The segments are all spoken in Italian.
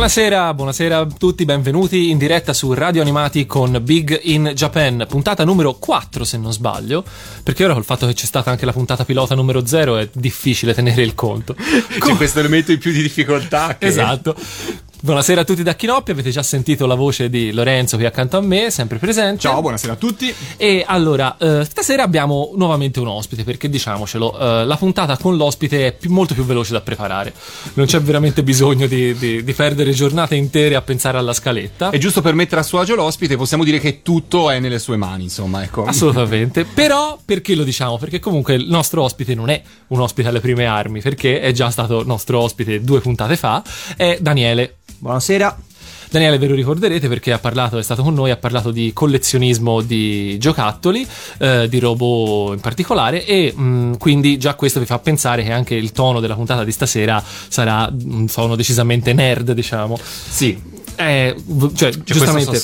Buonasera, buonasera a tutti, benvenuti in diretta su Radio Animati con Big in Japan, puntata numero 4 se non sbaglio, perché ora col fatto che c'è stata anche la puntata pilota numero 0 è difficile tenere il conto. C'è questo elemento in più di difficoltà. Che... Esatto. Buonasera a tutti da Chinoppi, avete già sentito la voce di Lorenzo qui accanto a me, sempre presente. Ciao, buonasera a tutti. E allora, eh, stasera abbiamo nuovamente un ospite, perché diciamocelo, eh, la puntata con l'ospite è più, molto più veloce da preparare. Non c'è veramente bisogno di, di, di, perdere giornate intere a pensare alla scaletta. E giusto per mettere a suo agio l'ospite, possiamo dire che tutto è nelle sue mani, insomma, ecco. Assolutamente. Però, perché lo diciamo? Perché comunque il nostro ospite non è un ospite alle prime armi, perché è già stato nostro ospite due puntate fa, è Daniele Buonasera. Daniele ve lo ricorderete perché ha parlato, è stato con noi, ha parlato di collezionismo di giocattoli, eh, di robot in particolare e mh, mm, quindi già questo vi fa pensare che anche il tono della puntata di stasera sarà un tono decisamente nerd, diciamo. Sì. Eh, cioè, giustamente,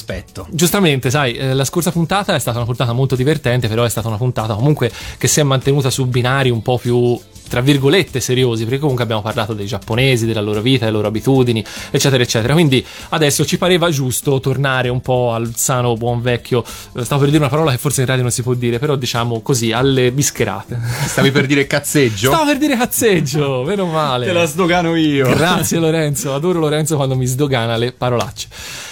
giustamente, sai, eh, la scorsa puntata è stata una puntata molto divertente, però è stata una puntata comunque che si è mantenuta su binari un po' più tra virgolette seriosi, perché comunque abbiamo parlato dei giapponesi, della loro vita, delle loro abitudini, eccetera, eccetera. Quindi adesso ci pareva giusto tornare un po' al sano buon vecchio, eh, stavo per dire una parola che forse in radio non si può dire, però diciamo così, alle bischerate. Stavi per dire cazzeggio? Stavo per dire cazzeggio, meno male. Te la sdogano io. Grazie Lorenzo, adoro Lorenzo quando mi sdogana le parolacce.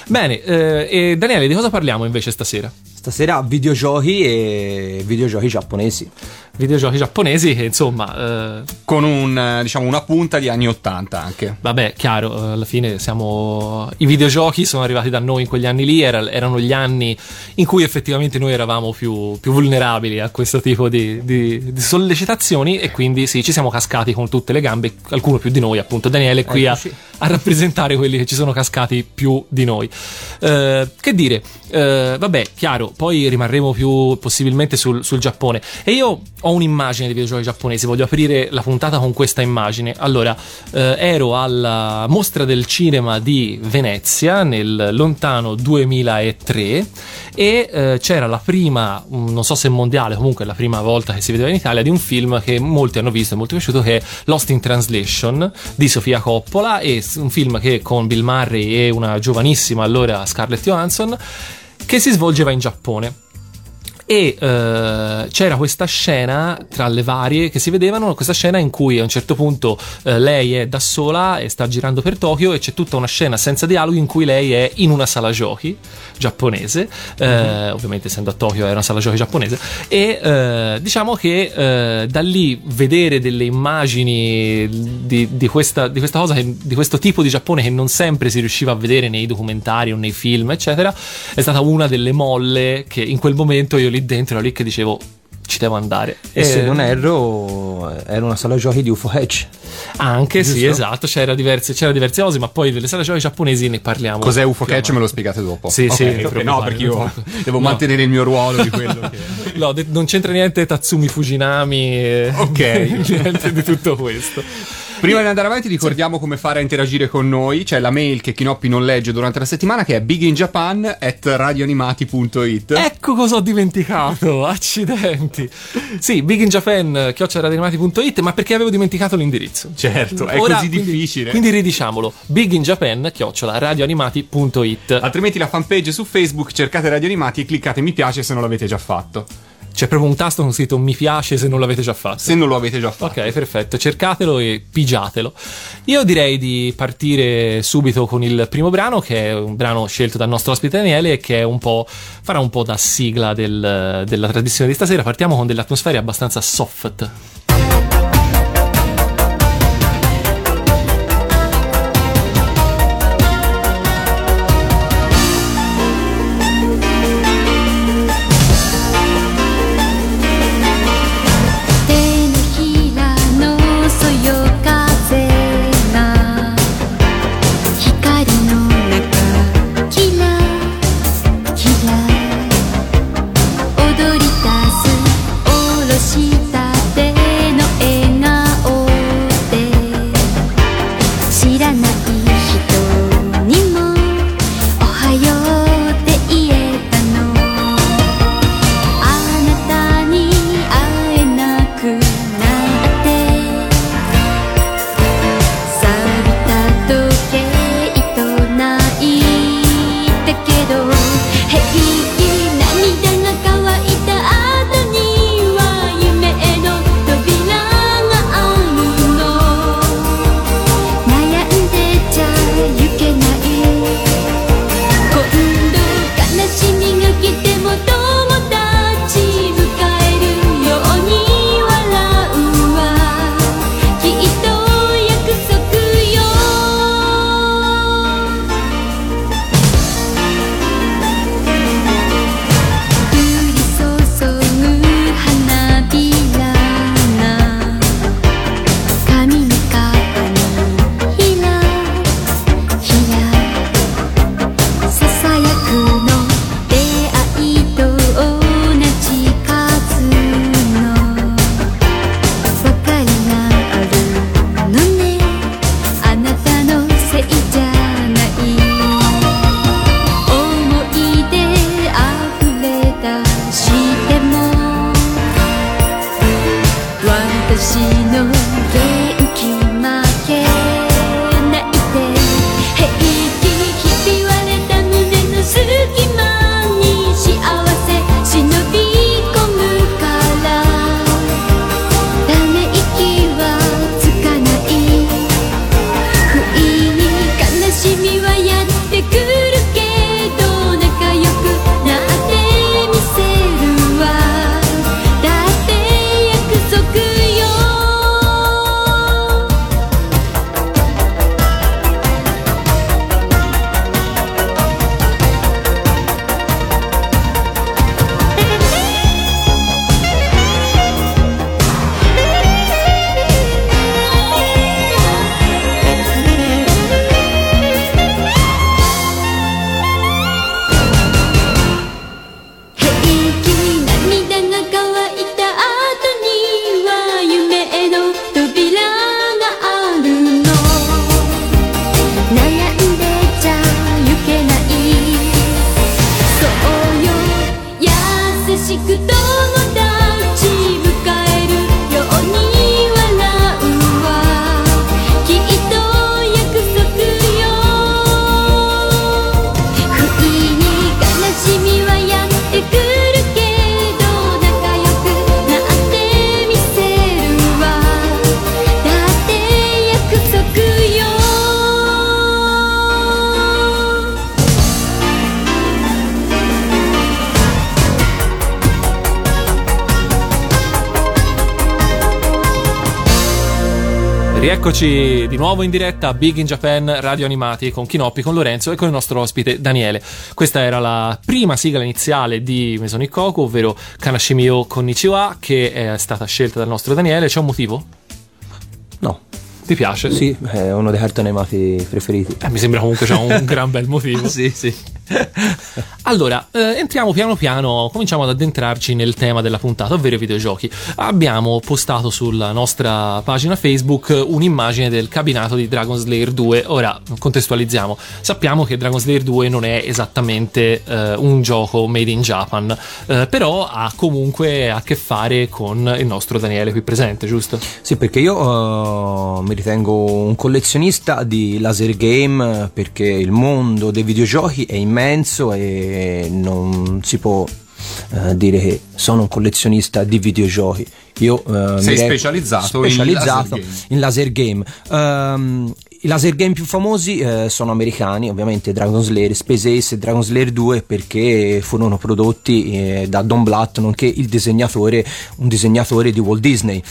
Bene, eh, e Daniele, di cosa parliamo invece stasera? Stasera videogiochi e videogiochi giapponesi videogiochi giapponesi che insomma... Eh, Con un, diciamo, una punta di anni 80 anche. Vabbè, chiaro, alla fine siamo... I videogiochi sono arrivati da noi in quegli anni lì, era, erano gli anni in cui effettivamente noi eravamo più, più vulnerabili a questo tipo di, di, di, sollecitazioni e quindi sì, ci siamo cascati con tutte le gambe, qualcuno più di noi appunto. Daniele è qui a, a, rappresentare quelli che ci sono cascati più di noi. Eh, che dire, eh, vabbè, chiaro, poi rimarremo più possibilmente sul, sul Giappone. E io ho un'immagine dei videogiochi giapponesi, voglio aprire la puntata con questa immagine. Allora, eh, ero alla mostra del cinema di Venezia nel lontano 2003 e eh, c'era la prima, non so se mondiale, comunque la prima volta che si vedeva in Italia, di un film che molti hanno visto e molto piaciuto che è Lost in Translation di Sofia Coppola e un film che con Bill Murray e una giovanissima allora Scarlett Johansson che si svolgeva in Giappone e uh, c'era questa scena tra le varie che si vedevano, questa scena in cui a un certo punto uh, lei è da sola e sta girando per Tokyo e c'è tutta una scena senza dialoghi in cui lei è in una sala giochi giapponese, uh-huh. ovviamente essendo a Tokyo è una sala giochi giapponese e diciamo che da lì vedere delle immagini di, di, questa, di questa cosa, che, di questo tipo di Giappone che non sempre si riusciva a vedere nei documentari o nei film eccetera, è stata una delle molle che in quel momento io lì dentro, ero lì che dicevo ci devo andare. E, e se non erro, era una sala giochi di UFO Hedge. Anche Giusto? sì, esatto, c'era diverse, c'era diverse cose, ma poi delle sale giochi giapponesi ne parliamo. Cos'è UFO Catch? Me lo spiegate dopo. Sì, okay, sì, okay, no, perché io devo no. mantenere il mio ruolo di quello che... No, de- non c'entra niente Tatsumi Fujinami. Ok. niente di tutto questo. Prima di andare avanti ricordiamo come fare a interagire con noi, c'è la mail che Kinoppi non legge durante la settimana che è biginjapan at radioanimati.it Ecco cosa ho dimenticato, accidenti. Sì, biginjapan radioanimati.it ma perché avevo dimenticato l'indirizzo. Certo, è Ora, così quindi, difficile. Quindi ridiciamolo, biginjapan radioanimati.it Altrimenti la fanpage su Facebook cercate Radio Animati e cliccate mi piace se non l'avete già fatto. C'è proprio un tasto con scritto mi piace se non l'avete già fatto. Se non lo avete già fatto. Ok, perfetto. Cercatelo e pigiatelo. Io direi di partire subito con il primo brano, che è un brano scelto dal nostro ospite Daniele, che un farà un po' da sigla del, della tradizione di stasera. Partiamo con delle atmosfere abbastanza soft.「Rieccoci di nuovo in diretta a Big in Japan Radio Animati con Kinoppi, con Lorenzo e con il nostro ospite Daniele. Questa era la prima sigla iniziale di Mesonic Koku, ovvero Kanashimio Konnichiwa, che è stata scelta dal nostro Daniele. C'è un motivo? No, Ti piace? sì, è uno dei cartoni animati preferiti. Eh, mi sembra comunque c'è un gran bel motivo. sì, sì. Allora, eh, entriamo piano piano, cominciamo ad addentrarci nel tema della puntata, ovvero i videogiochi. Abbiamo postato sulla nostra pagina Facebook un'immagine del cabinato di Dragon Slayer 2. Ora, contestualizziamo. Sappiamo che Dragon Slayer 2 non è esattamente eh, un gioco made in Japan, eh, però ha comunque a che fare con il nostro Daniele qui presente, giusto? Sì, perché io eh, mi ritengo un collezionista di laser game perché il mondo dei videogiochi è immenso e non si può eh, dire che sono un collezionista di videogiochi. Io eh, Sei re- specializzato in specializzato laser game. in laser game. Ehm, I laser game più famosi eh, sono americani, ovviamente Dragon Slayer, Space Ace e Dragon Slayer 2 perché furono prodotti eh, da Don Blatt, nonché il disegnatore, un disegnatore di Walt Disney.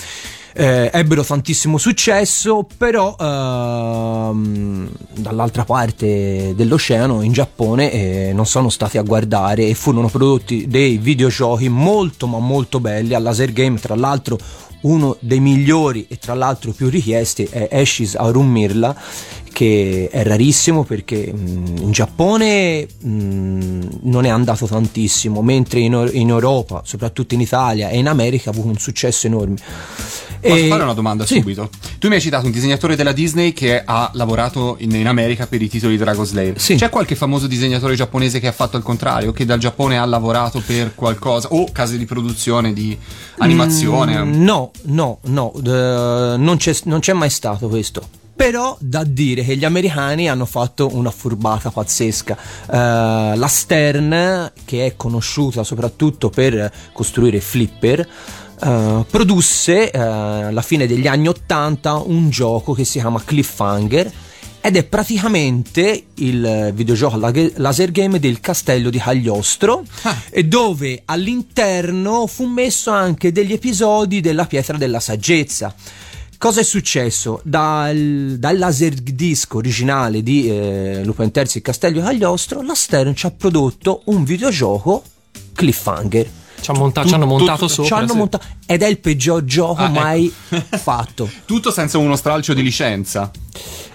Eh, ebbero tantissimo successo, però ehm, dall'altra parte dell'oceano, in Giappone, eh, non sono stati a guardare e furono prodotti dei videogiochi molto ma molto belli. Al laser game, tra l'altro uno dei migliori e tra l'altro più richiesti è Ashes Aurum Mirla che è rarissimo perché mh, in Giappone mh, non è andato tantissimo mentre in, in Europa soprattutto in Italia e in America ha avuto un successo enorme Posso E- fare una domanda sì. subito? Tu mi hai citato un disegnatore della Disney che ha lavorato in, in America per i titoli Dragon Slayer. Sì. C'è qualche famoso disegnatore giapponese che ha fatto il contrario? Che dal Giappone ha lavorato per qualcosa? O case di produzione di animazione? Mm, no, no, no, eh, non, c'è, non c'è mai stato questo. Però da dire che gli americani hanno fatto una furbata pazzesca. Eh, la Stern, che è conosciuta soprattutto per costruire flipper, eh, produsse eh, alla fine degli anni 80 un gioco che si chiama Cliffhanger ed è praticamente il videogioco laser game del castello di Cagliostro e dove all'interno fu messo anche degli episodi della pietra della saggezza. Cosa è successo? Dal, dal laser disc originale di eh, Lupin III e Castello Cagliostro, la Stern ci ha prodotto un videogioco Cliffhanger. Ci, ha monta- ci hanno montato Ci sopra. hanno sì. monta- ed è il peggior gioco Ah, ecco. mai fatto. Tutto senza uno stralcio di licenza.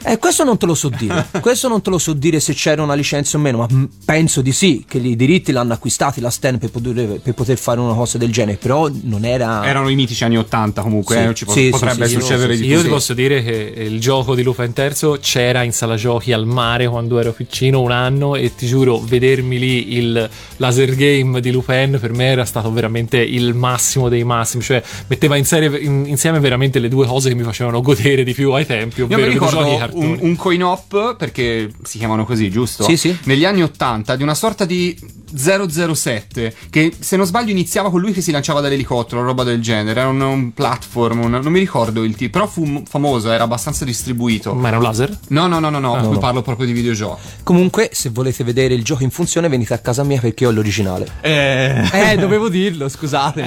Eh, questo non te lo so dire. questo non te lo so dire se c'era una licenza o meno, ma penso di sì, che i diritti l'hanno acquistati la Stan per poter, per poter fare una cosa del genere, però non era... Erano i mitici anni 80 comunque, Sì, eh, ci sì, potrebbe sì, io- succedere sì, di Io più. ti posso dire che il gioco di Lupin III c'era in sala giochi al mare quando ero piccino un anno e ti giuro vedermi lì il laser game di Lupin per me era stato veramente il massimo dei massimi, cioè metteva in serie- in- insieme veramente le due cose che mi facevano godere di più ai tempi, Io ovvero mi i videogiochi e i ricordo cartoni. un, un coin op, perché si chiamano così, giusto? Sì, sì. Negli anni 80 di una sorta di 007 che se non sbaglio iniziava con lui che si lanciava dall'elicottero, roba del genere, era un, un platform, un- non mi ricordo il tipo, però fu famoso, era abbastanza distribuito. Ma era un laser? No, no, no, no, no, no, qui no. parlo proprio di videogiochi. Comunque, se volete vedere il gioco in funzione, venite a casa mia perché ho l'originale. Eh, Eh, dovevo dirlo, scusate.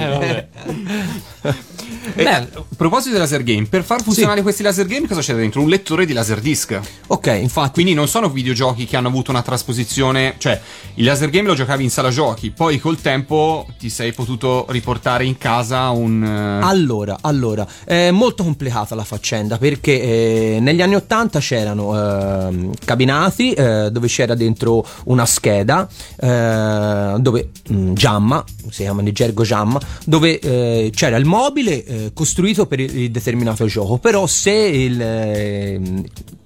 Eh, e, a proposito di laser game, per far funzionare questi laser game cosa c'è dentro? Un lettore di laser disc. ok, infatti. Quindi non sono videogiochi che hanno avuto una trasposizione, cioè il laser game lo giocavi in sala giochi, poi col tempo ti sei potuto riportare in casa un... eh, Allora, allora, è molto complicata la faccenda perché eh, negli anni 80 c'erano ehm, cabinati eh, dove c'era dentro una scheda eh, dove mm, Jamma, si chiama in gergo Jamma, dove eh, c'era il mobile eh, costruito per il, determinato gioco, però se il, ehm,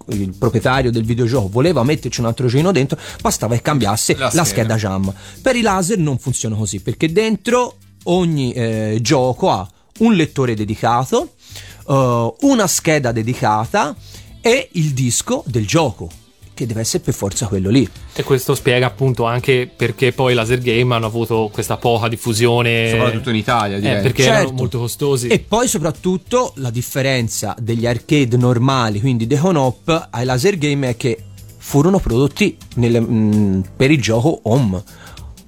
il proprietario del videogioco voleva metterci un altro giochino dentro, bastava che cambiasse La la, scheda. scheda Jam. Per i laser non funziona così perché dentro ogni eh, gioco ha un lettore dedicato, eh, una scheda dedicata e il disco del gioco, che deve essere per forza quello lì. E questo spiega appunto anche perché poi i laser game hanno avuto questa poca diffusione. soprattutto in Italia, Eh, direi. perché Certo. erano molto costosi. E poi soprattutto la differenza degli arcade normali, quindi dei con-op, ai laser game è che furono prodotti nelle- mh, per il gioco home.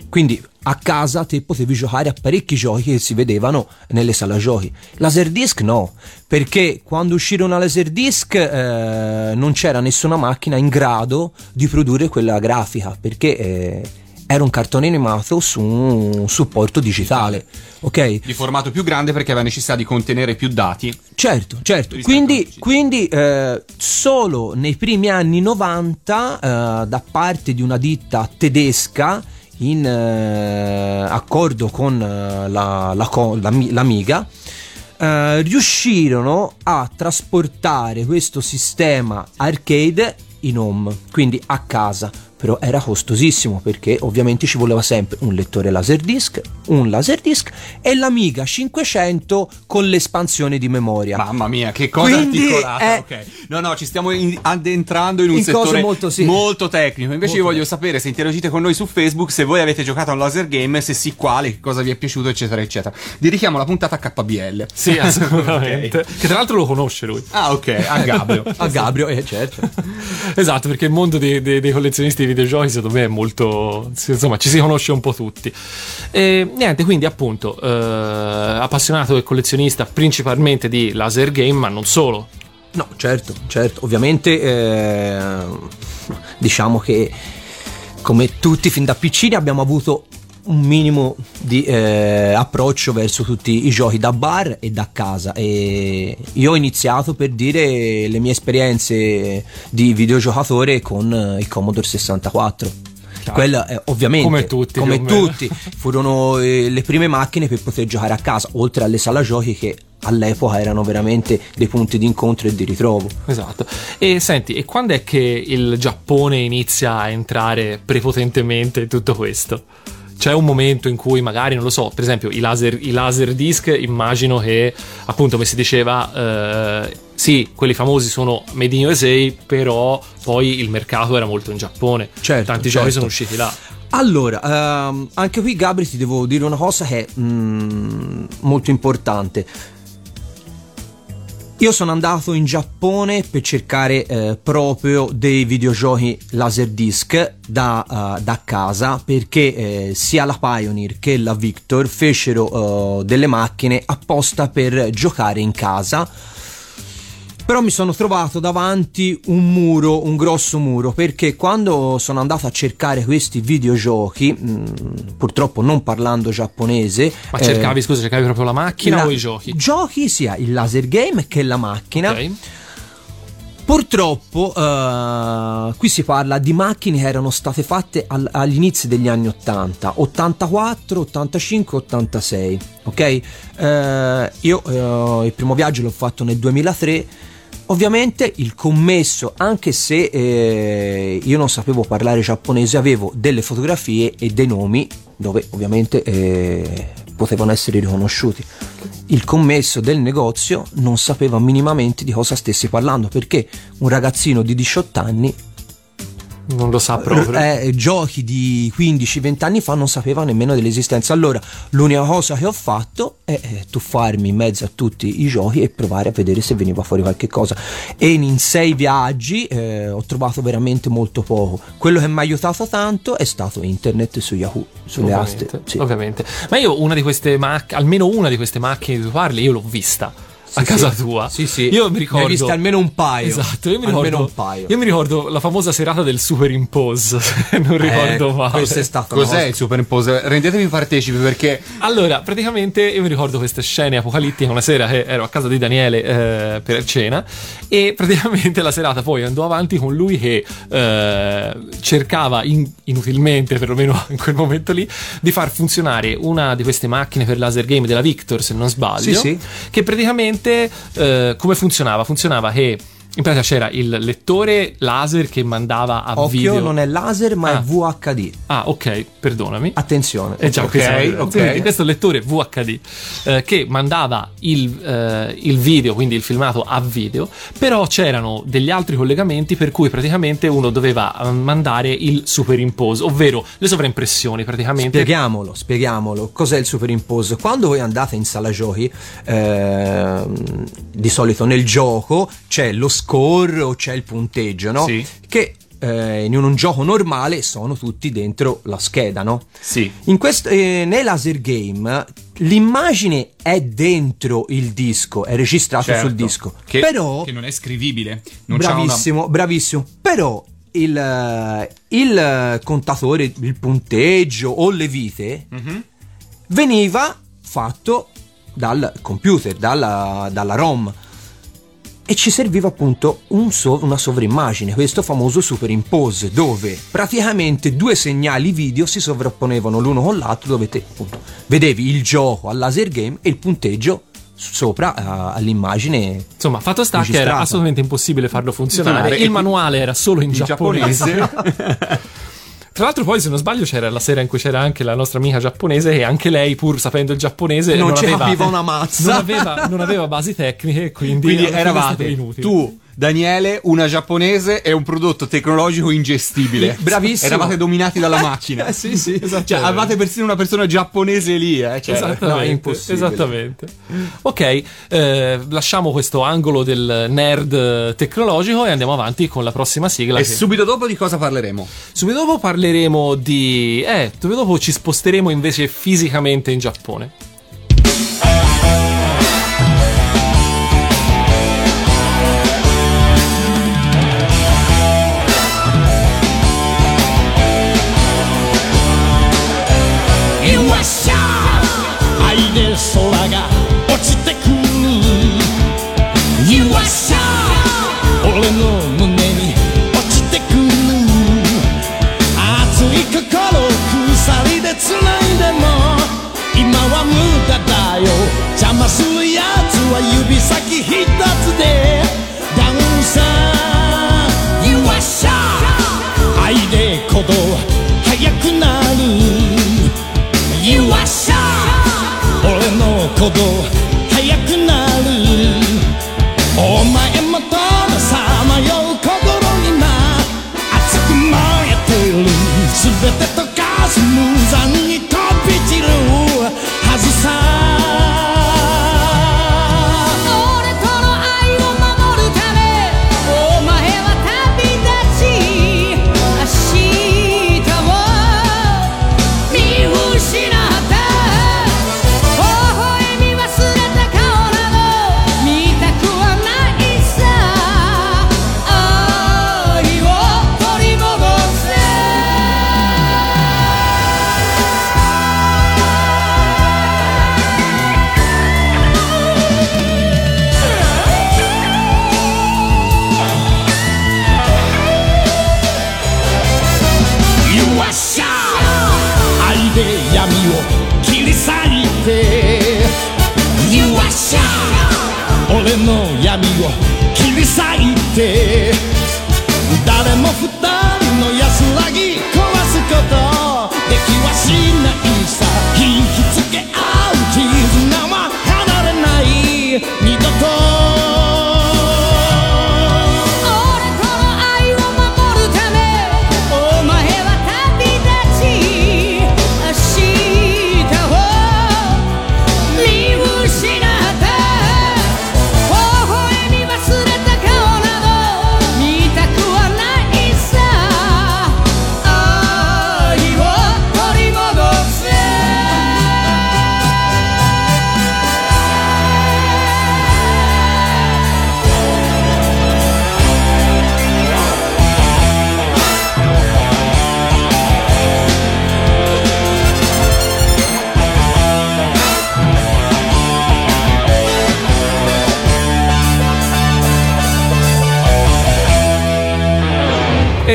Quindi a casa te potevi giocare a parecchi giochi che si vedevano nelle sale giochi. Laserdisc no, perché quando uscirono a Laserdisc eh, non c'era nessuna macchina in grado di produrre quella grafica, perché eh, era un cartone animato su un supporto digitale. Ok? Di formato più grande perché aveva necessità di contenere più dati. Certo, certo. Quindi, quindi eh, solo nei primi anni 90, eh, da parte di una ditta tedesca, in eh, accordo con eh, la, la, la Mi- l'Amiga, eh, riuscirono a trasportare questo sistema arcade in home, quindi a casa. Però era costosissimo perché ovviamente ci voleva sempre un lettore Laserdisc, un Laserdisc e l'Amiga 500 con l'espansione di memoria. Mamma mia, che cosa Quindi articolata. è- ok. No, no, ci stiamo in- addentrando in un In settore molto, sì. molto tecnico. Invece io Molto voglio sapere se interagite con noi su Facebook, se voi avete giocato a un laser game, se sì quale, che cosa vi è piaciuto, eccetera, eccetera. Dirichiamo la puntata a KBL. Sì, assolutamente. Che tra l'altro lo conosce lui. Ah, ok, a Gabrio. A Gabrio, eh, certo. Esatto, perché il mondo dei, dei- dei collezionisti videogiochi secondo me è molto... Insomma, ci si conosce un po' tutti. E niente, quindi appunto, eh, appassionato e collezionista principalmente di laser game, ma non solo. No, certo, certo. Ovviamente eh, diciamo che come tutti fin da piccini abbiamo avuto un minimo di eh, approccio verso tutti i giochi da bar e da casa. E io ho iniziato per dire le mie esperienze di videogiocatore con eh, il Commodore 64 quella è ovviamente Come tutti, come tutti furono eh, le prime macchine per poter giocare a casa oltre alle sala giochi che all'epoca erano veramente dei punti di incontro e di ritrovo. Esatto. E senti, e quando è che il Giappone inizia a entrare prepotentemente in tutto questo? C'è un momento in cui magari, non lo so, per esempio i laser, i laser disc, immagino che appunto come si diceva, eh, sì, quelli famosi sono made in USA, però poi il mercato era molto in Giappone. Certo, Tanti certo. giochi sono usciti là. Allora, ehm, anche qui Gabri ti devo dire una cosa che è mm, molto importante. Io sono andato in Giappone per cercare eh, proprio dei videogiochi Laserdisc da, eh, da casa perché eh, sia la Pioneer che la Victor fecero eh, delle macchine apposta per giocare in casa però mi sono trovato davanti un muro, un grosso muro, perché quando sono andato a cercare questi videogiochi, mh, purtroppo non parlando giapponese, Ma eh, cercavi, scusa, cercavi proprio la macchina la- o i giochi? Giochi sia il laser game che la macchina. Ok. Purtroppo eh, qui si parla di macchine che erano state fatte al- agli inizi degli anni 80, 84, 85, 86. Ok? Eh, io eh, il primo viaggio l'ho fatto nel 2003. Ovviamente il commesso, anche se eh, io non sapevo parlare giapponese, avevo delle fotografie e dei nomi dove ovviamente eh, potevano essere riconosciuti. Il commesso del negozio non sapeva minimamente di cosa stessi parlando perché un ragazzino di 18 anni Non lo sa proprio. eh, giochi di 15-20 anni fa non sapeva nemmeno dell'esistenza. Allora, l'unica cosa che ho fatto è eh, tuffarmi in mezzo a tutti i giochi e provare a vedere se veniva fuori qualche cosa. E in sei viaggi eh, ho trovato veramente molto poco. Quello che mi ha aiutato tanto è stato internet su Yahoo, sulle ovviamente, aste. Sì. ovviamente. Ma io una di queste macchine, almeno una di queste macchine di cui parli, io l'ho vista. A Sì, casa sì. tua. Sì, sì. Io mi Ne ricordo. hai viste almeno un paio. Esatto, io mi Almeno ricordo. un paio. Io mi ricordo la famosa serata del superimpose. se non ricordo Eh, male. Questa è stata una Cos'è il superimpose? Rendetevi partecipi perché Allora, praticamente io mi ricordo queste scene apocalittiche una sera che ero a casa di Daniele eh, per cena e praticamente la serata poi andò avanti con lui che eh, cercava in- inutilmente, perlomeno in quel momento lì, di far funzionare una di queste macchine per laser game della Victor, se non sbaglio, Sì, sì. che praticamente eh, come funzionava? Funzionava che in pratica c'era il lettore laser che mandava a Occhio, video. non è laser, ma Ah. è VHD. Ah, ok, perdonami. Attenzione. Eh già, Ok, qui siamo- ok. quindi questo lettore VHD eh, che mandava il, eh, il video, quindi il filmato a video, però c'erano degli altri collegamenti per cui praticamente uno doveva eh, mandare il superimpose, ovvero le sovraimpressioni praticamente. Spieghiamolo, spieghiamolo. Cos'è il superimpose? Quando voi andate in sala giochi, ehm, di solito nel gioco c'è lo score o c'è il punteggio, no? Sì. Che eh, in un gioco normale sono tutti dentro la scheda, no? sì. In questo, eh, nei laser game l'immagine è dentro il disco, è registrato Certo. sul disco. Che, però che non è scrivibile. Non c'ha una- bravissimo, bravissimo. Però il, eh, il contatore, il punteggio o le vite Mhm. veniva fatto dal computer, dalla, dalla ROM. E ci serviva appunto un so- una sovrimmagine, questo famoso superimpose, dove praticamente due segnali video si sovrapponevano l'uno con l'altro, dove te appunto vedevi il gioco al laser game e il punteggio sopra eh, all'immagine Insomma, fatto sta che era assolutamente impossibile farlo funzionare. Il manuale era solo in, in giapponese. Tra l'altro, poi, se non sbaglio, c'era la sera in cui c'era anche la nostra amica giapponese, e anche lei, pur sapendo il giapponese, Non non, aveva, una mazza. Non aveva, non aveva basi tecniche, quindi, Quindi eravate tu, Daniele, una giapponese e un prodotto tecnologico ingestibile. Bravissimo. Eravate dominati dalla macchina. Eh, sì, sì, Cioè, avevate persino una persona giapponese lì, eh. Cioè, Esattamente, no, è impossibile. esattamente. Ok, eh, lasciamo questo angolo del nerd tecnologico e andiamo avanti con la prossima sigla. E che- subito dopo di cosa parleremo? Subito dopo parleremo di. Eh, subito dopo ci sposteremo invece fisicamente in Giappone.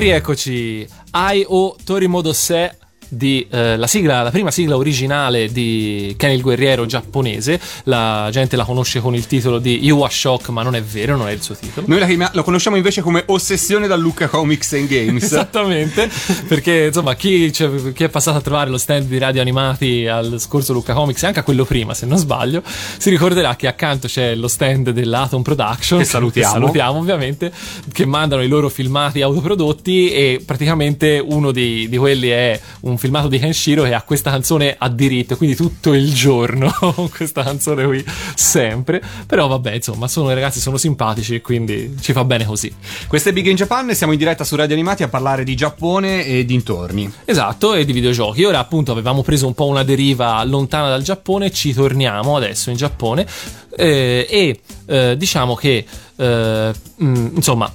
Rieccoci, Ai o Torimodo Se di eh, la sigla, la prima sigla originale di Ken il guerriero giapponese. La gente la conosce con il titolo di Iwa Shock, ma non è vero, non è il suo titolo. Noi la lo conosciamo invece come Ossessione da Lucca Comics and Games. Esattamente, perché insomma chi, cioè, chi è passato a trovare lo stand di radio animati al scorso Lucca Comics e anche a quello prima, se non sbaglio, si ricorderà che accanto c'è lo stand dell'Atom Production, Che salutiamo. salutiamo ovviamente, che mandano i loro filmati autoprodotti e praticamente uno di, di quelli è un filmato di Kenshiro che ha questa canzone a diritto, quindi tutto il giorno con questa canzone qui sempre, però vabbè insomma sono i ragazzi sono simpatici e quindi ci fa bene così. Questo è Big in Japan e siamo in diretta su Radio Animati a parlare di Giappone e dintorni. Esatto, e di videogiochi. Ora appunto avevamo preso un po' una deriva lontana dal Giappone, ci torniamo adesso in Giappone eh, e eh, diciamo che eh, mh, insomma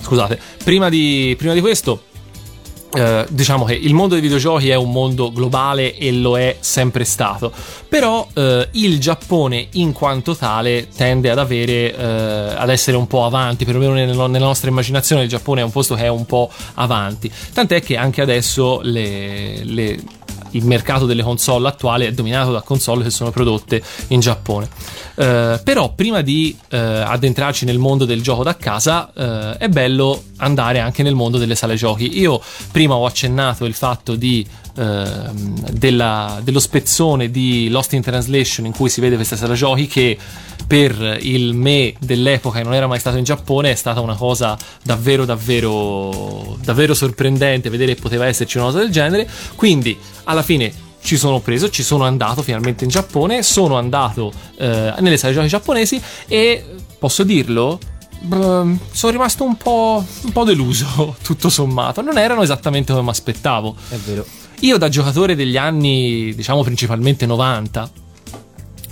scusate, prima di, prima di questo eh, diciamo che il mondo dei videogiochi è un mondo globale e lo è sempre stato, però eh, il Giappone in quanto tale tende ad avere eh, ad essere un po' avanti, perlomeno nella, nella nostra immaginazione il Giappone è un posto che è un po' avanti, tant'è che anche adesso le- le- il mercato delle console attuale è dominato da console che sono prodotte in Giappone. Eh, però prima di eh, addentrarci nel mondo del gioco da casa eh, è bello andare anche nel mondo delle sale giochi. Io prima ho accennato il fatto di ehm, della- dello spezzone di Lost in Translation in cui si vede questa sala giochi che per il me dell'epoca che non era mai stato in Giappone è stata una cosa davvero davvero davvero sorprendente vedere che poteva esserci una cosa del genere quindi alla fine ci sono preso, ci sono andato finalmente in Giappone, sono andato eh, nelle sale giochi giapponesi e posso dirlo, beh, sono rimasto un po', un po' deluso, tutto sommato. Non erano esattamente come mi aspettavo. È vero. Io da giocatore degli anni, diciamo principalmente 90,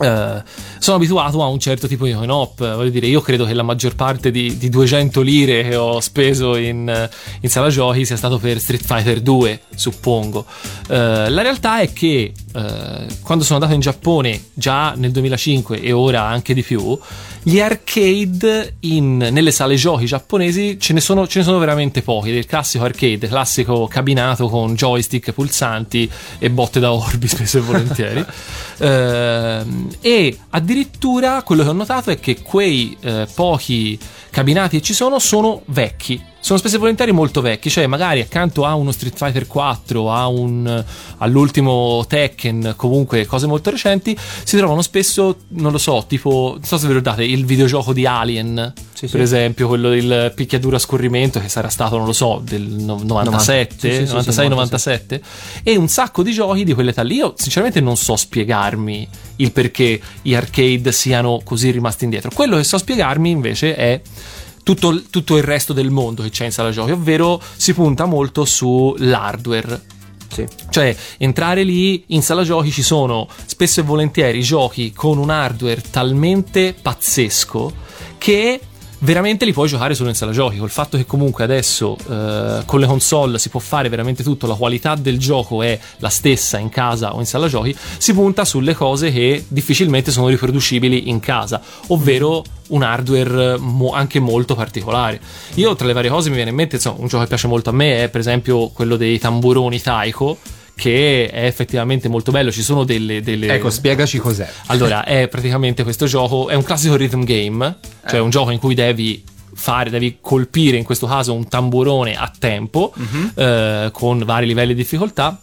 eh, sono abituato a un certo tipo di coin-op. Voglio dire, io credo che la maggior parte di, di 200 lire che ho speso in, eh, in sala giochi sia stato per Street Fighter 2, suppongo. Eh, la realtà è che eh, quando sono andato in Giappone già nel 2005 e ora anche di più, gli arcade in- nelle sale giochi giapponesi ce ne, sono, ce ne sono veramente pochi. Del classico arcade, classico cabinato con joystick, pulsanti e botte da orbi, spesso e volentieri. Ehm, e addirittura quello che ho notato è che quei eh, pochi cabinati che ci sono sono vecchi. Sono spesso e volentieri molto vecchi, cioè magari accanto a uno Street Fighter 4, a un, all'ultimo Tekken, comunque cose molto recenti, si trovano spesso, non lo so, tipo, non so se vi ricordate, il videogioco di Alien, Sì, sì. per esempio, quello del picchiaduro a scorrimento che sarà stato, non lo so, del no- 97, Sì, sì, sì, 96, sì, 97 e un sacco di giochi di quell'età lì. Io sinceramente non so spiegarmi il perché gli arcade siano così rimasti indietro. Quello che so spiegarmi invece è tutto, tutto il resto del mondo che c'è in sala giochi, ovvero si punta molto sull'hardware. Sì. Cioè, entrare lì in sala giochi ci sono spesso e volentieri giochi con un hardware talmente pazzesco che veramente li puoi giocare solo in sala giochi. Col fatto che comunque adesso eh, con le console si può fare veramente tutto, la qualità del gioco è la stessa in casa o in sala giochi, si punta sulle cose che difficilmente sono riproducibili in casa, ovvero un hardware mo- anche molto particolare. Io tra le varie cose mi viene in mente, insomma, un gioco che piace molto a me è per esempio quello dei tamburoni Taiko che è effettivamente molto bello. Ci sono delle. delle... Ecco, spiegaci cos'è. Allora, è praticamente questo gioco, è un classico rhythm game, cioè Eh. un gioco in cui devi fare, devi colpire in questo caso un tamburone a tempo Mhm. eh, con vari livelli di difficoltà.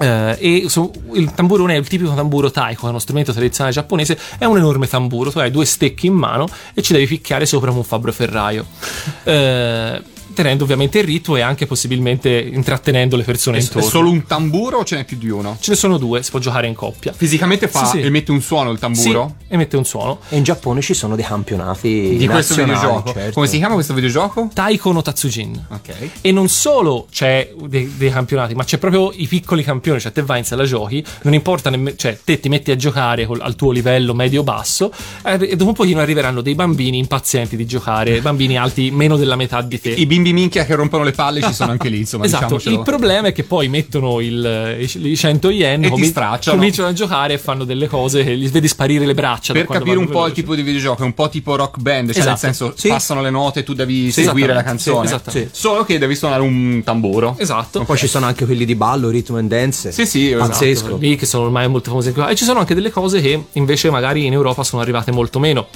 eh, e so- il tamburone è il tipico tamburo taiko, è uno strumento tradizionale giapponese. È un enorme tamburo. Tu hai due stecchi in mano e ci devi picchiare sopra un fabbro ferraio. Eh, tenendo ovviamente il ritmo e anche possibilmente intrattenendo le persone È, è intorno. solo un tamburo o ce n'è più di uno? Ce ne sono due, si può giocare in coppia. Fisicamente fa Sì, sì. emette un suono il tamburo? Sì, emette un suono. E in Giappone ci sono dei campionati Di questo videogioco. certo. Come si chiama questo videogioco? Taiko no Tatsujin. Ok. E non solo c'è dei, dei campionati, ma c'è proprio i piccoli campioni, cioè te vai in sala giochi, non importa nemmeno, cioè te ti metti a giocare col- al tuo livello medio-basso eh, e dopo un pochino arriveranno dei bambini impazienti di giocare, bambini alti meno della metà di te. I bimbi minchia che rompono le palle ci sono anche lì, insomma, Esatto, diciamocelo. il problema è che poi mettono il, i, i 100 yen, E ti stracciano. cominciano a giocare e fanno delle cose che gli vedi sparire le braccia. Per capire un po' il veloci. tipo di videogioco, è un po' tipo rock band, cioè Esatto. nel senso Sì. passano le note e tu devi Sì, seguire la canzone. Sì, esattamente. Solo che devi suonare un tamburo. Esatto. Poi ci sono anche quelli di ballo, rhythm and dance. Sì, sì, esatto. pazzesco. lì che sono ormai molto qua. e ci sono anche delle cose che invece magari in Europa sono arrivate molto meno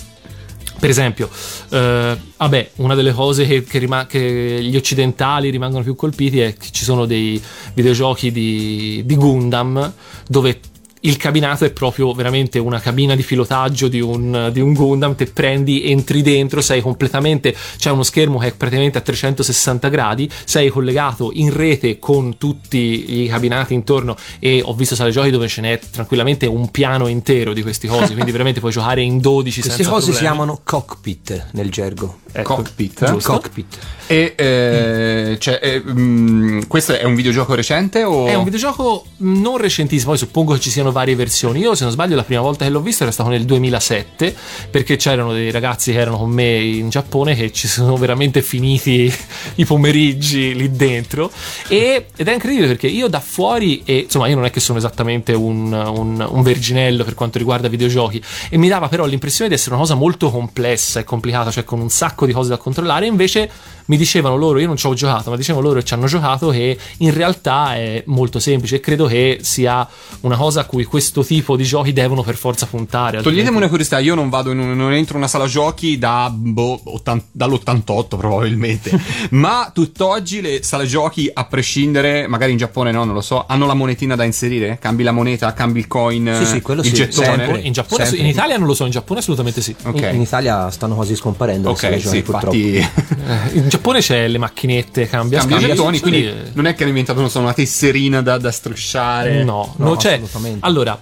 per esempio eh, vabbè una delle cose che, che rima- che gli occidentali rimangono più colpiti è che ci sono dei videogiochi di, di Gundam dove il cabinato è proprio veramente una cabina di pilotaggio di un, di un Gundam, te prendi, entri dentro, sei completamente, c'è uno schermo che è praticamente a 360 gradi, sei collegato in rete con tutti i cabinati intorno e ho visto sale giochi dove ce n'è tranquillamente un piano intero di questi cosi, quindi veramente puoi giocare in 12 Queste cose si problemi. chiamano cockpit nel gergo. Ecco, Cockpit. giusto. Cockpit. E eh, cioè, eh, mm, questo è un videogioco recente o È un videogioco non recentissimo, poi suppongo che ci siano varie versioni. Io, se non sbaglio, la prima volta che l'ho visto era stato nel 2007, perché c'erano dei ragazzi che erano con me in Giappone che ci sono veramente finiti i pomeriggi lì dentro. E- ed è incredibile perché io da fuori, e insomma, io non è che sono esattamente un, un- un verginello per quanto riguarda videogiochi, e mi dava però l'impressione di essere una cosa molto complessa e complicata, cioè con un sacco di cose da controllare. Invece mi dicevano loro, io non ci ho giocato, ma dicevano loro che ci hanno giocato che in realtà è molto semplice e credo che sia una cosa a cui questo tipo di giochi devono per forza puntare. Toglietemi altrimenti- una curiosità, io non vado in un- non entro in una sala giochi da boh, ottan- dall'88 probabilmente. Ma tutt'oggi le sale giochi, a prescindere, magari in Giappone no, non lo so, hanno la monetina da inserire? Cambi la moneta, cambi il coin, Sì, sì, quello il sì, gettone. sempre. In Giappone, Sempre. in Italia non lo so, in Giappone assolutamente sì. Ok. In, in Italia stanno quasi scomparendo le sale giochi, purtroppo. infatti Giappone c'è le macchinette, cambia, cambia scambia, gettoni, sì, quindi non è che è diventato non so, una tesserina da, da strusciare. No, No, no, cioè, assolutamente. allora,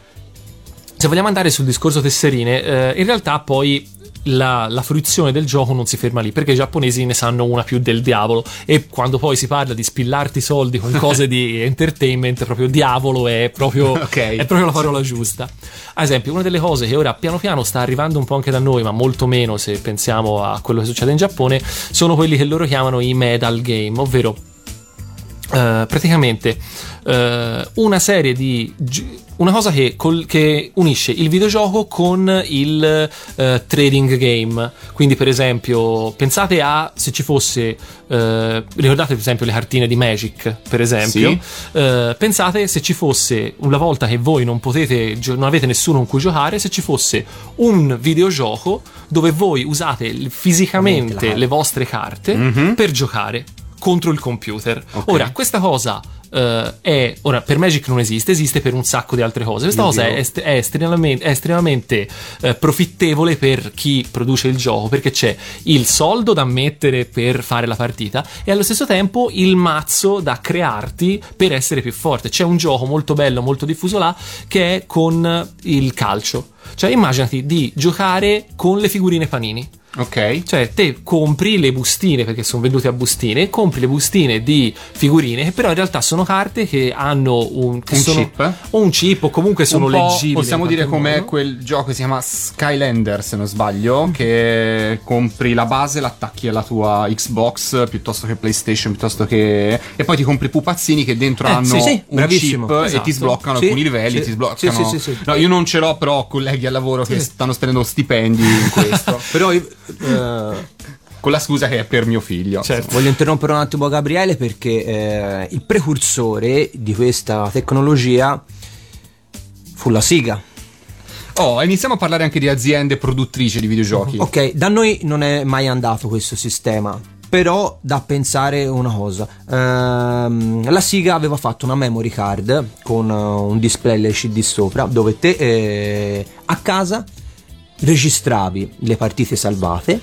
se vogliamo andare sul discorso tesserine, eh, in realtà poi la, la fruizione del gioco non si ferma lì perché i giapponesi ne sanno una più del diavolo e quando poi si parla di spillarti soldi con cose di entertainment proprio diavolo è proprio, Ok. è proprio la parola giusta ad esempio una delle cose che ora piano piano sta arrivando un po' anche da noi ma molto meno se pensiamo a quello che succede in Giappone sono quelli che loro chiamano i medal game ovvero eh, praticamente eh, una serie di una cosa che, col- che unisce il videogioco con il eh, trading game quindi per esempio pensate a se ci fosse ricordate per esempio le cartine di Magic per esempio Sì. Pensate se ci fosse una volta che voi non potete non avete nessuno con cui giocare se ci fosse un videogioco dove voi usate fisicamente le vostre carte Mhm. per giocare contro il computer. Ok. Ora, questa cosa eh, è. Ora, per Magic non esiste, esiste per un sacco di altre cose. Questa cosa è, est- è estremamente, è estremamente, eh, profittevole per chi produce il gioco perché c'è il soldo da mettere per fare la partita e allo stesso tempo il mazzo da crearti per essere più forte. C'è un gioco molto bello, molto diffuso là che è con il calcio. Cioè, immaginati di giocare con le figurine panini. Ok. Cioè, te compri le bustine perché sono vendute a bustine, compri le bustine di figurine che però in realtà sono carte che hanno un, che Un sono- chip? o un chip o comunque sono Un leggibili. Possiamo dire modo. quel gioco che si chiama Skylander, se non sbaglio, che compri la base, l'attacchi alla tua Xbox piuttosto che PlayStation, piuttosto che e poi ti compri pupazzini che dentro Eh, hanno sì, sì, un chip e Esatto. ti sbloccano Sì, alcuni livelli, sì, ti sbloccano. No, io non ce l'ho, però ho colleghi al lavoro che stanno spendendo stipendi in questo. Però eh, Con la scusa che è per mio figlio. Certo. Voglio interrompere un attimo Gabriele perché eh, il precursore di questa tecnologia fu la Siga. Oh, iniziamo a parlare anche di aziende produttrici di videogiochi. Ok, da noi non è mai andato questo sistema. Però da pensare una cosa, Ehm, la Siga aveva fatto una memory card con eh, un display LCD sopra dove te eh, a casa registravi le partite salvate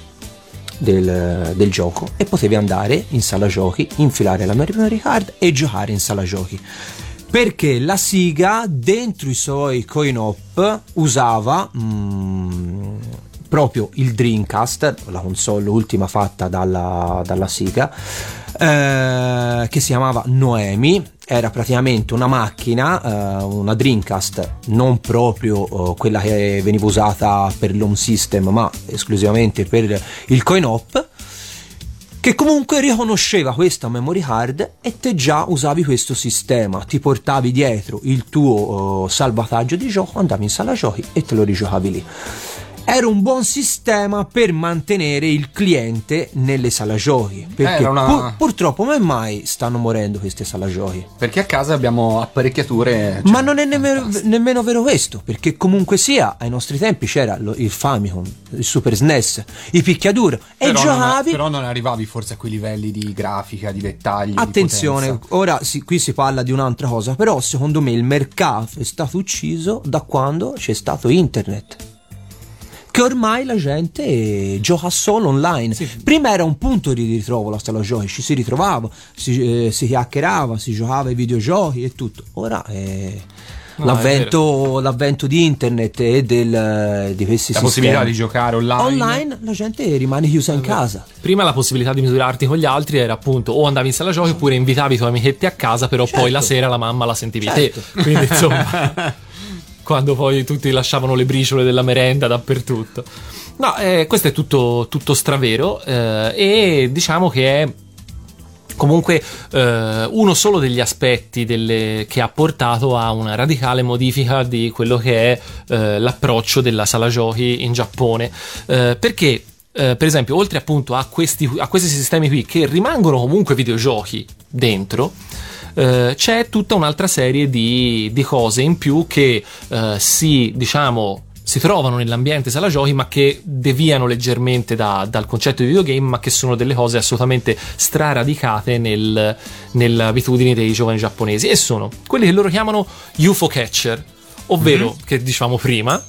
del, del gioco e potevi andare in sala giochi, infilare la memory card e giocare in sala giochi. Perché la Siga dentro i suoi coin op usava mm, proprio il Dreamcast, la console ultima fatta dalla, dalla Siga, eh, che si chiamava Noemi. Era praticamente una macchina, eh, una Dreamcast, non proprio eh, quella che veniva usata per l'home system, ma esclusivamente per il coin op che comunque riconosceva questa memory card e te già usavi questo sistema, ti portavi dietro il tuo eh, salvataggio di gioco, andavi in sala giochi e te lo rigiocavi lì. Era un buon sistema per mantenere il cliente nelle sala giochi, perché Era una- pur- purtroppo come mai stanno morendo queste sala giochi? Perché a casa abbiamo apparecchiature. Ma non è nemmeno, nemmeno vero questo, perché comunque sia, ai nostri tempi c'era lo- il Famicom, il Super SNES, i picchiaduro e però non, giocavi però non arrivavi forse a quei livelli di grafica, di dettagli. di Attenzione, potenza. ora si- qui si parla di un'altra cosa, però secondo me il mercato è stato ucciso da quando c'è stato internet. Che ormai la gente eh, gioca solo online. Prima era un punto di ritrovo la sala giochi, ci si ritrovava, si, eh, si chiacchierava, si giocava ai videogiochi e tutto. Ora è No, l'avvento, l'avvento di internet e del, di questi La sistemi. possibilità di giocare online. online la gente rimane chiusa in casa. Prima la possibilità di misurarti con gli altri era appunto o andavi in sala giochi oppure invitavi i tuoi amichetti a casa, però poi la sera la mamma la sentivi Certo. te. Quindi insomma, quando poi tutti lasciavano le briciole della merenda dappertutto. No, eh, questo è tutto, tutto stravero eh, e diciamo che è comunque eh, uno solo degli aspetti delle- che ha portato a una radicale modifica di quello che è eh, l'approccio della sala giochi in Giappone Eh, perché eh, per esempio oltre appunto a questi, a questi sistemi qui che rimangono comunque videogiochi dentro eh, c'è tutta un'altra serie di, di cose in più che eh, si diciamo si trovano nell'ambiente sala giochi ma che deviano leggermente da- dal concetto di videogame ma che sono delle cose assolutamente straradicate nel, nelle abitudini dei giovani giapponesi. E sono quelli che loro chiamano UFO catcher ovvero che dicevamo prima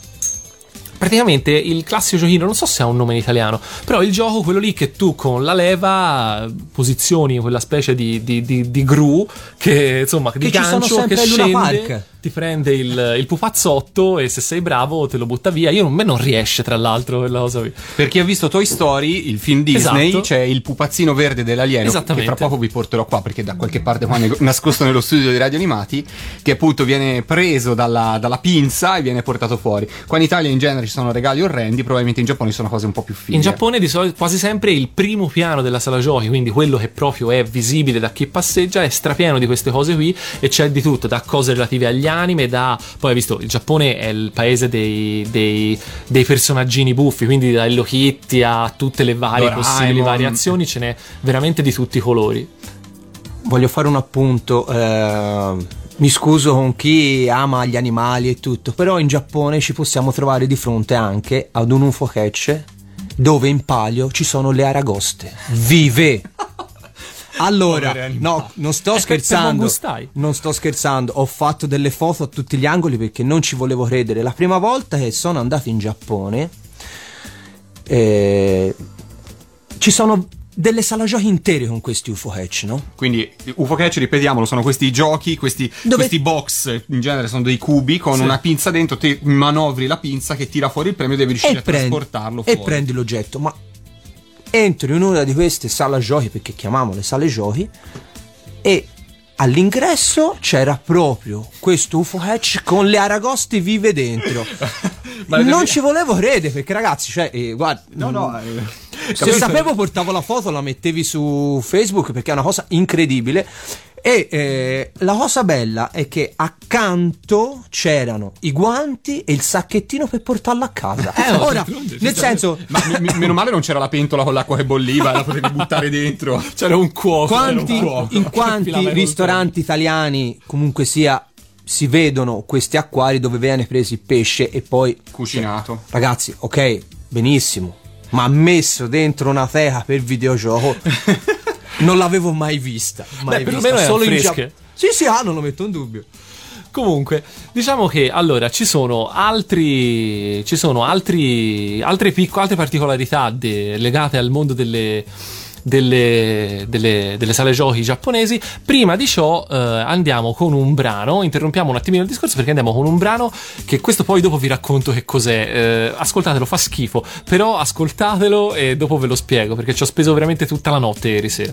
praticamente il classico giochino, non so se ha un nome in italiano, però il gioco, quello lì che tu con la leva posizioni quella specie di, di, di, di gru che insomma di Che ci sono gancio sempre che ai Luna scende, Park. Ti prende il, il pupazzotto e se sei bravo te lo butta via. Io non, me non riesce tra l'altro quella cosa. Per chi ha visto Toy Story, il film Disney, Esatto. c'è il pupazzino verde dell'alieno che tra poco vi porterò qua perché da qualche parte qua ne- nascosto nello studio di Radio Animati, che appunto viene preso dalla, dalla pinza e viene portato fuori. Qua in Italia in genere ci sono regali orrendi, probabilmente in Giappone sono cose un po' più fighe. In Giappone di solito quasi sempre il primo piano della sala giochi, quindi quello che proprio è visibile da chi passeggia, è strapieno di queste cose qui e c'è di tutto, da cose relative agli anime, da poi hai visto il Giappone è il paese dei, dei, dei personaggini buffi, quindi da Hello Kitty a tutte le varie Doraemon. possibili variazioni, ce n'è veramente di tutti i colori. Voglio fare un appunto. eh, mi scuso con chi ama gli animali e tutto, però in Giappone ci possiamo trovare di fronte anche ad un UFO catch dove in palio ci sono le aragoste vive. Allora, no, non sto Eh, scherzando. Non sto scherzando, ho fatto delle foto a tutti gli angoli perché non ci volevo credere. La prima volta che sono andato in Giappone, eh, ci sono delle sala giochi intere con questi UFO hatch, no? Quindi UFO Catch, ripetiamolo, sono questi giochi, questi, Dove- questi box, in genere sono dei cubi con Sì. una pinza dentro, te manovri la pinza che tira fuori il premio e devi riuscire e a prendi, trasportarlo e fuori. prendi l'oggetto. Ma entro in una di queste sale giochi, perché chiamiamole sale giochi, e all'ingresso c'era proprio questo UFO hatch con le aragoste vive dentro. Non ci volevo credere perché ragazzi, cioè, eh, guarda, No, no, eh, se sapevo portavo la foto, la mettevi su Facebook perché è una cosa incredibile. E eh, la cosa bella è che accanto c'erano i guanti e il sacchettino per portarlo a casa. Eh, ma Ora, nel senso, Ma mi- meno male non c'era la pentola con l'acqua che bolliva, la potevi buttare dentro. C'era un cuoco. quanti, un cuoco. in quanti ristoranti italiani comunque sia si vedono questi acquari dove viene preso il pesce e poi Cucinato. ragazzi ok benissimo ma messo dentro una teca per videogioco non l'avevo mai vista mai Beh, vista perlomeno erano solo in. Gia- sì sì ah non lo metto in dubbio Comunque, diciamo che allora ci sono altri. Ci sono altri. Altre, picco, altre particolarità de- legate al mondo delle. Delle, delle- delle sale giochi giapponesi. Prima di ciò, eh, andiamo con un brano. Interrompiamo un attimino il discorso perché andiamo con un brano. Che questo poi dopo vi racconto che cos'è. Eh, ascoltatelo, fa schifo. Però ascoltatelo e dopo ve lo spiego perché ci ho speso veramente tutta la notte ieri sera.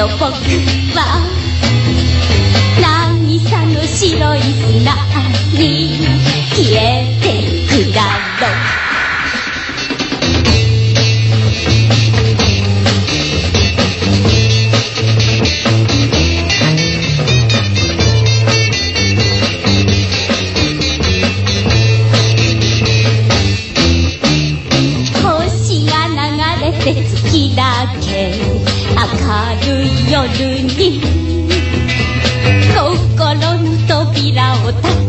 の僕は渚の白い砂。otak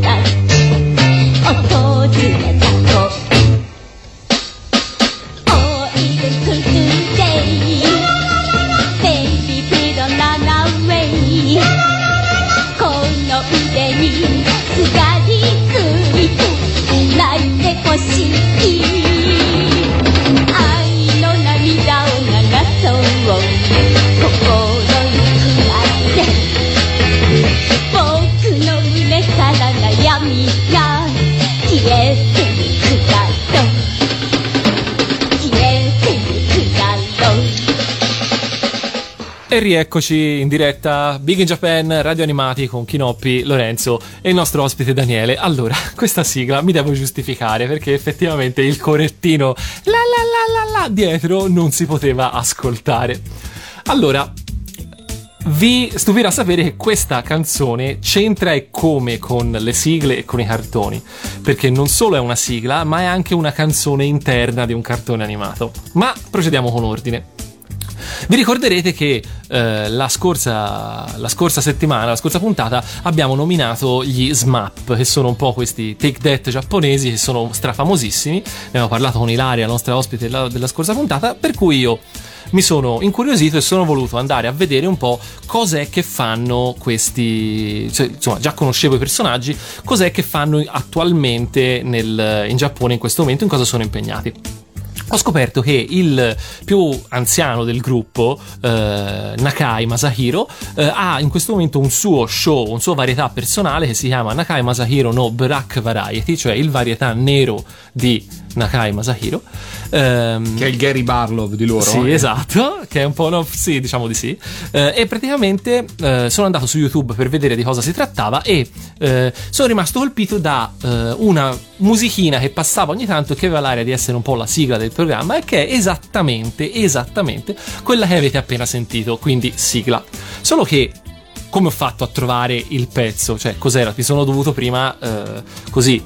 E rieccoci in diretta Big in Japan, Radio Animati con Kinoppi, Lorenzo e il nostro ospite Daniele. Allora, questa sigla mi devo giustificare perché effettivamente il corettino la la la la la dietro non si poteva ascoltare. Allora, vi stupirà sapere che questa canzone c'entra e come con le sigle e con i cartoni, perché non solo è una sigla, ma è anche una canzone interna di un cartone animato. Ma procediamo con ordine. Vi ricorderete che eh, la, scorsa, la scorsa settimana, la scorsa puntata, abbiamo nominato gli SMAP, che sono un po' questi take that giapponesi che sono strafamosissimi. Ne abbiamo parlato con Ilaria, la nostra ospite della, della scorsa puntata, per cui io mi sono incuriosito e sono voluto andare a vedere un po' cos'è che fanno questi. Cioè, insomma, già conoscevo i personaggi, cos'è che fanno attualmente nel- in Giappone in questo momento, in cosa sono impegnati ho scoperto che il più anziano del gruppo, eh, Nakai Masahiro, eh, ha in questo momento un suo show, un suo varietà personale che si chiama Nakai Masahiro no Black Variety, cioè il varietà nero di Nakai Masahiro. Ehm, Che è il Gary Barlow di loro. sì, eh. esatto, che è un po' no, sì, diciamo di sì. Eh, e praticamente eh, sono andato su YouTube per vedere di cosa si trattava e eh, sono rimasto colpito da eh, una musichina che passava ogni tanto che aveva l'aria di essere un po' la sigla del programma e che è esattamente, esattamente quella che avete appena sentito, quindi sigla. Solo che come ho fatto a trovare il pezzo? Cioè, cos'era? Mi sono dovuto prima eh, così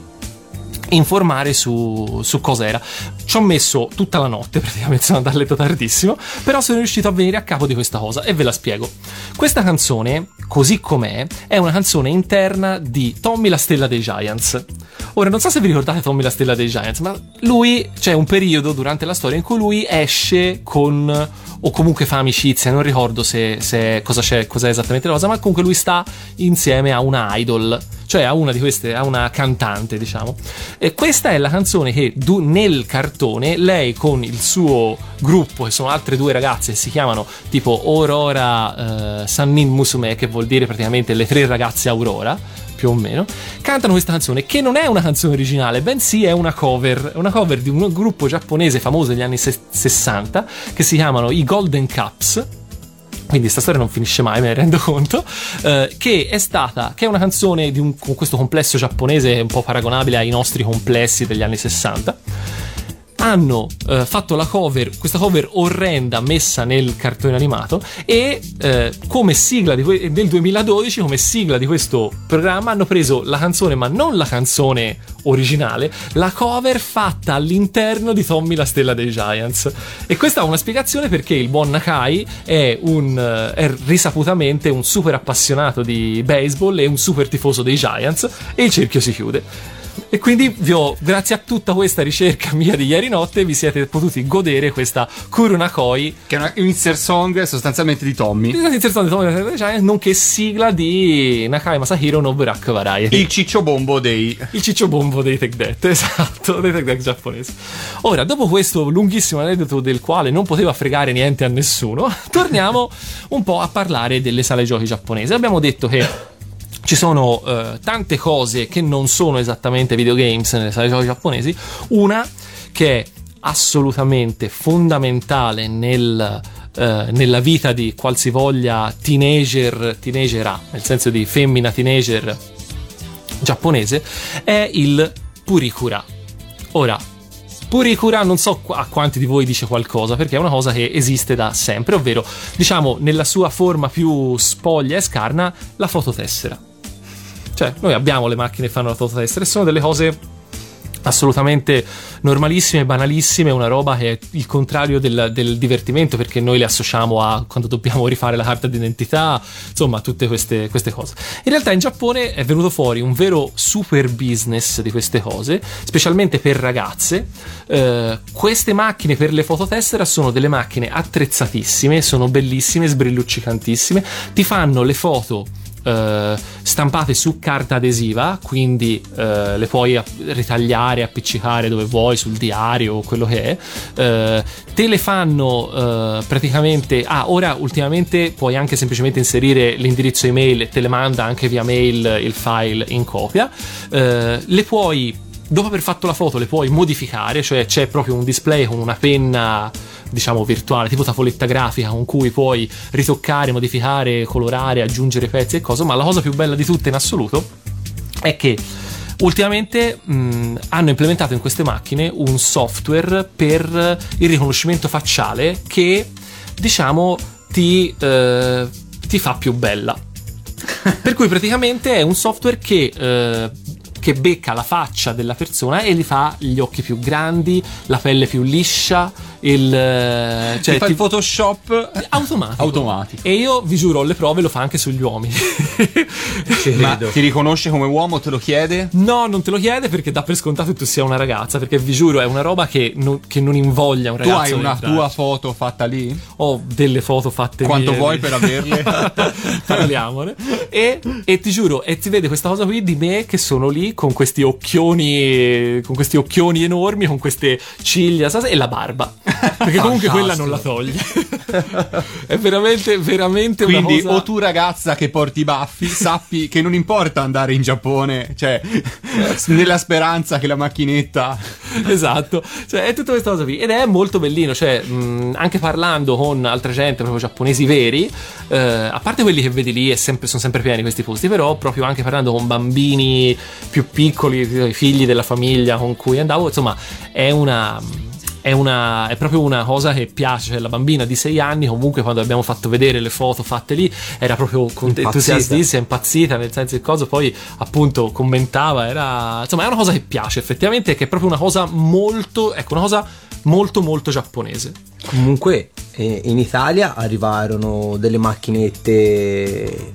informare su, su cos'era. Ci ho messo tutta la notte, praticamente sono andato a letto tardissimo, però sono riuscito a venire a capo di questa cosa e ve la spiego. Questa canzone, così com'è, è una canzone interna di Tommy la stella dei Giants. Ora, non so se vi ricordate Tommy la stella dei Giants, ma lui c'è un periodo durante la storia in cui lui esce con o comunque fa amicizia, non ricordo se, se cosa c'è, cos'è esattamente la cosa, ma comunque lui sta insieme a una idol, cioè a una di queste, a una cantante, diciamo. E questa è la canzone che du- nel cartone lei con il suo gruppo, che sono altre due ragazze, si chiamano tipo Aurora eh, Sannin Musume, che vuol dire praticamente le tre ragazze Aurora più o meno, cantano questa canzone che non è una canzone originale, bensì è una cover, una cover di un gruppo giapponese famoso degli anni se- 60 che si chiamano i Golden Cups. Quindi sta storia non finisce mai, me ne rendo conto. eh, che è stata, che è una canzone di un, con questo complesso giapponese un po' paragonabile ai nostri complessi degli anni 60 hanno eh, fatto la cover, questa cover orrenda messa nel cartone animato e eh, come sigla que- nel 2012 come sigla di questo programma hanno preso la canzone ma non la canzone originale, la cover fatta all'interno di Tommy la stella dei Giants e questa ha una spiegazione perché il buon Nakai è un eh, è risaputamente un super appassionato di baseball e un super tifoso dei Giants e il cerchio si chiude. E quindi vi ho, grazie a tutta questa ricerca mia di ieri notte, vi siete potuti godere questa Kurunakoi, Che è una- un insert song sostanzialmente di Tommy. inserzione di Tommy Giant, nonché sigla di Nakai Masahiro no Burak Variety. Il ciccio bombo dei. Il ciccio bombo dei Tech Death, esatto, dei Tech Death giapponesi. Ora, dopo questo lunghissimo aneddoto del quale non poteva fregare niente a nessuno, torniamo un po' a parlare delle sale giochi giapponesi. Abbiamo detto che ci sono eh, tante cose che non sono esattamente videogames nelle sale giochi giapponesi. Una che è assolutamente fondamentale nel, eh, nella vita di qualsivoglia teenager, teenagera, nel senso di femmina teenager giapponese, è il Purikura. Ora, Purikura non so a quanti di voi dice qualcosa, perché è una cosa che esiste da sempre, ovvero, diciamo, nella sua forma più spoglia e scarna, la fototessera. Cioè, noi abbiamo le macchine che fanno la fototessera e sono delle cose assolutamente normalissime, banalissime, una roba che è il contrario del, del divertimento perché noi le associamo a quando dobbiamo rifare la carta d'identità, insomma tutte queste, queste cose. In realtà in Giappone è venuto fuori un vero super business di queste cose, specialmente per ragazze. Eh, queste macchine per le fototessera sono delle macchine attrezzatissime, sono bellissime, sbrilluccicantissime, ti fanno le foto eh, stampate su carta adesiva, quindi eh, le puoi ritagliare, appiccicare dove vuoi, sul diario o quello che è. Eh, te le fanno eh, praticamente. Ah, ora ultimamente puoi anche semplicemente inserire l'indirizzo email e te le manda anche via mail il file in copia. Eh, le puoi. Dopo aver fatto la foto le puoi modificare, cioè c'è proprio un display con una penna diciamo virtuale, tipo tavoletta grafica con cui puoi ritoccare, modificare, colorare, aggiungere pezzi e cose, ma la cosa più bella di tutte in assoluto è che ultimamente mh, hanno implementato in queste macchine un software per il riconoscimento facciale che diciamo ti, eh, ti fa più bella. Per cui praticamente è un software che, eh, che becca la faccia della persona e gli fa gli occhi più grandi, la pelle più liscia, il, eh, cioè, Ti il Photoshop automatico. automatico. E io vi giuro, le prove lo fa anche sugli uomini. Ma ti riconosce come uomo, te lo chiede? No, non te lo chiede perché dà per scontato che tu sia una ragazza. Perché vi giuro, è una roba che non, che non invoglia un Tu ragazzo. hai ad una tua foto fatta lì? Ho delle foto fatte Quanto mie- vuoi per averle? Parliamone. E, e ti giuro, e ti vede questa cosa qui di me che sono lì con questi occhioni, con questi occhioni enormi, con queste ciglia e la barba. Perché comunque quella non la toglie. È veramente, veramente Quindi, una cosa. o tu ragazza che porti i baffi, sappi che non importa andare in Giappone, cioè, nella speranza che la macchinetta. esatto, cioè è tutta questa cosa qui ed è molto bellino, cioè mh, anche parlando con altra gente, proprio giapponesi veri, eh, a parte quelli che vedi lì sempre- sono sempre pieni questi posti, però proprio anche parlando con bambini più piccoli, i figli della famiglia con cui andavo, insomma è una... È, una, è proprio una cosa che piace, cioè la bambina di 6 anni comunque quando abbiamo fatto vedere le foto fatte lì era proprio entusiastissima, impazzita nel senso che cosa poi appunto commentava, era insomma è una cosa che piace effettivamente, che è proprio una cosa molto, ecco una cosa molto molto giapponese. Comunque eh, in Italia arrivarono delle macchinette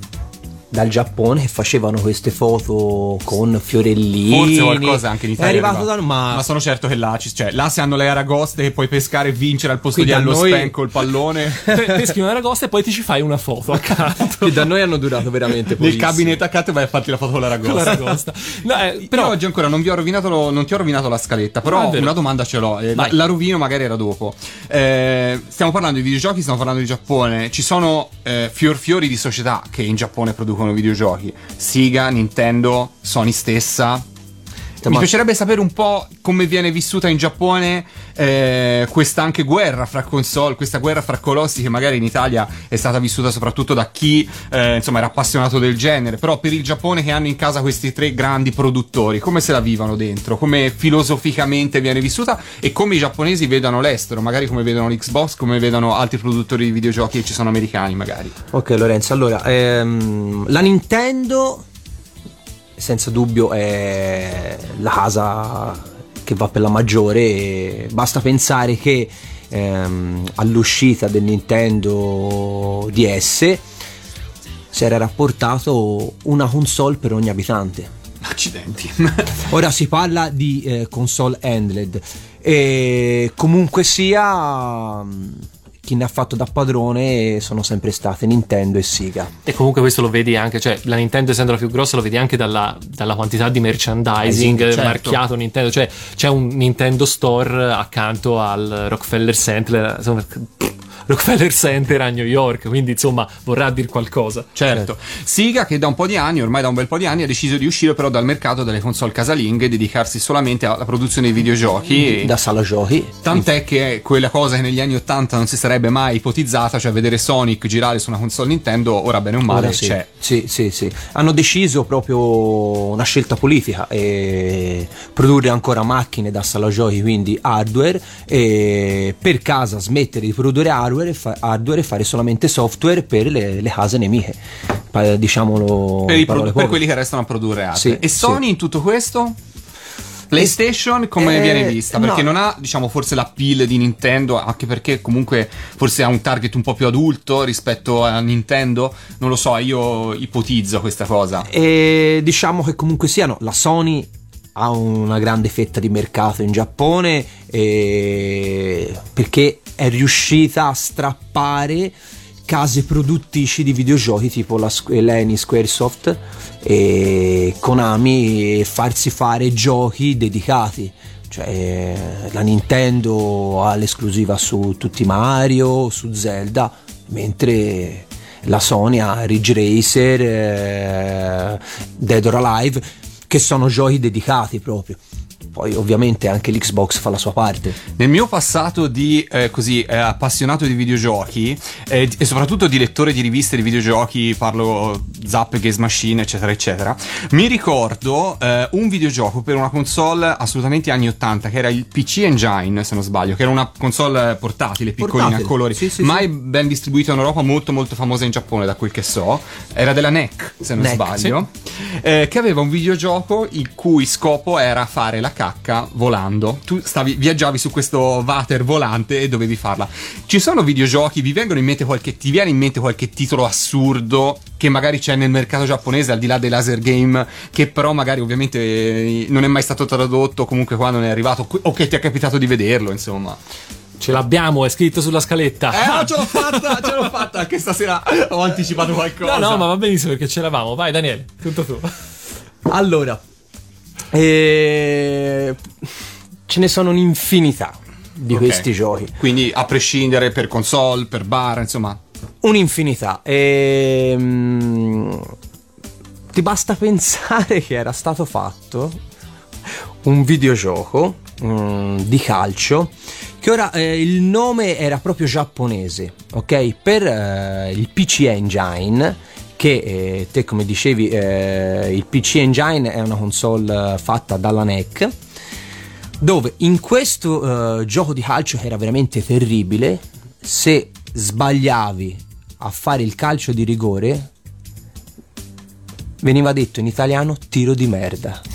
dal Giappone che facevano queste foto con fiorellini. Forse qualcosa anche in Italia. È arrivato da ma, ma sono certo che là, ci- cioè, là si hanno le aragoste che puoi pescare e vincere al posto Qui di allo noi- span col pallone. Pe- peschi una ragosta e poi ti ci fai una foto accanto. che da noi hanno durato veramente Nel pochissimo. cabinet accanto e vai a farti la foto con la Con la ragosta. ragosta. No, eh, Però però oggi ancora non, vi ho rovinato lo- non ti ho rovinato la scaletta, però Ah, è vero. una domanda ce l'ho. eh, la, la rovino magari era dopo. Eh, stiamo parlando di videogiochi, stiamo parlando di Giappone. Ci sono eh, fior fiori di società che in Giappone producono videogiochi. Sega, Nintendo, Sony stessa. Mi piacerebbe sapere un po' come viene vissuta in Giappone eh, questa anche guerra fra console, questa guerra fra colossi che magari in Italia è stata vissuta soprattutto da chi eh, insomma era appassionato del genere, però per il Giappone che hanno in casa questi tre grandi produttori, come se la vivono dentro, come filosoficamente viene vissuta? E come i giapponesi vedono l'estero, magari come vedono l'Xbox, come vedono altri produttori di videogiochi che ci sono americani magari. Ok Lorenzo, allora, ehm, la Nintendo senza dubbio è la casa che va per la maggiore e basta pensare che ehm, all'uscita del Nintendo DS si era rapportato una console per ogni abitante. Accidenti. Ora si parla di eh, console handled e comunque sia chi ne ha fatto da padrone sono sempre state Nintendo e Sega. E comunque questo lo vedi anche, cioè la Nintendo essendo la più grossa lo vedi anche dalla, dalla quantità di merchandising certo. marchiato Nintendo, cioè c'è un Nintendo Store accanto al Rockefeller Center, insomma, Rockefeller Center a New York, quindi insomma vorrà dire qualcosa. Certo. Siga che da un po' di anni, ormai da un bel po' di anni, ha deciso di uscire però dal mercato delle console casalinghe e dedicarsi solamente alla produzione di videogiochi. Da sala giochi. Tant'è che è quella cosa che negli anni 80 non si sarebbe mai ipotizzata, cioè vedere Sonic girare su una console Nintendo, ora bene o male Ora sì. c'è. Sì, sì, sì. Hanno deciso proprio una scelta politica e produrre ancora macchine da sala giochi, quindi hardware, e per casa smettere di produrre hardware e, fa- hardware e fare solamente software per le, le case nemiche. Pa- diciamolo Per, pro- per quelli che restano a produrre hardware. Sì, e Sony sì. in tutto questo? PlayStation come Eh, viene vista? Perché no. non ha, diciamo, forse l'appeal di Nintendo, anche perché comunque forse ha un target un po' più adulto rispetto a Nintendo. Non lo so, io ipotizzo questa cosa. E diciamo che comunque siano la Sony ha una grande fetta di mercato in Giappone perché è riuscita a strappare case produttrici di videogiochi tipo la Squ- l'Eni Squaresoft e Konami e farsi fare giochi dedicati. Cioè la Nintendo ha l'esclusiva su tutti Mario su Zelda mentre la Sony ha Ridge Racer eh, Dead or Alive che sono giochi dedicati proprio poi ovviamente anche l'Xbox fa la sua parte. Nel mio passato di eh, così eh, appassionato di videogiochi eh, e soprattutto di lettore di riviste di videogiochi, parlo Zap, Games Machine, eccetera, eccetera, mi ricordo eh, un videogioco per una console assolutamente anni 80 che era il PC Engine, se non sbaglio, che era una console portatile, piccolina Portatile. a colori, Sì, sì, mai ben distribuita in Europa, molto molto famosa in Giappone da quel che so, era della NEC, se non NEC, sbaglio, eh, che aveva un videogioco il cui scopo era fare la cacca volando. Tu stavi, viaggiavi su questo water volante e dovevi farla. Ci sono videogiochi, vi vengono in mente qualche, ti viene in mente qualche titolo assurdo che magari c'è nel mercato giapponese al di là dei laser game, che però magari ovviamente eh, non è mai stato tradotto comunque quando ne è arrivato, o che ti è capitato di vederlo, insomma. Ce l'abbiamo, è scritto sulla scaletta. Eh, ce l'ho fatta, ce l'ho fatta, anche stasera ho anticipato qualcosa. No, no, ma va benissimo perché ce l'avamo. Vai, Daniele, tutto tu. allora eh, ce ne sono un'infinità di Ok. questi giochi Quindi a prescindere per console, per bar, insomma. Un'infinità. Ehm, ti basta pensare che era stato fatto un videogioco mm, di calcio che ora eh, il nome era proprio giapponese, ok? Per eh, il PC Engine che eh, te come dicevi eh, il PC Engine è una console eh, fatta dalla NEC dove in questo eh, gioco di calcio che era veramente terribile, se sbagliavi a fare il calcio di rigore, veniva detto in italiano tiro di merda.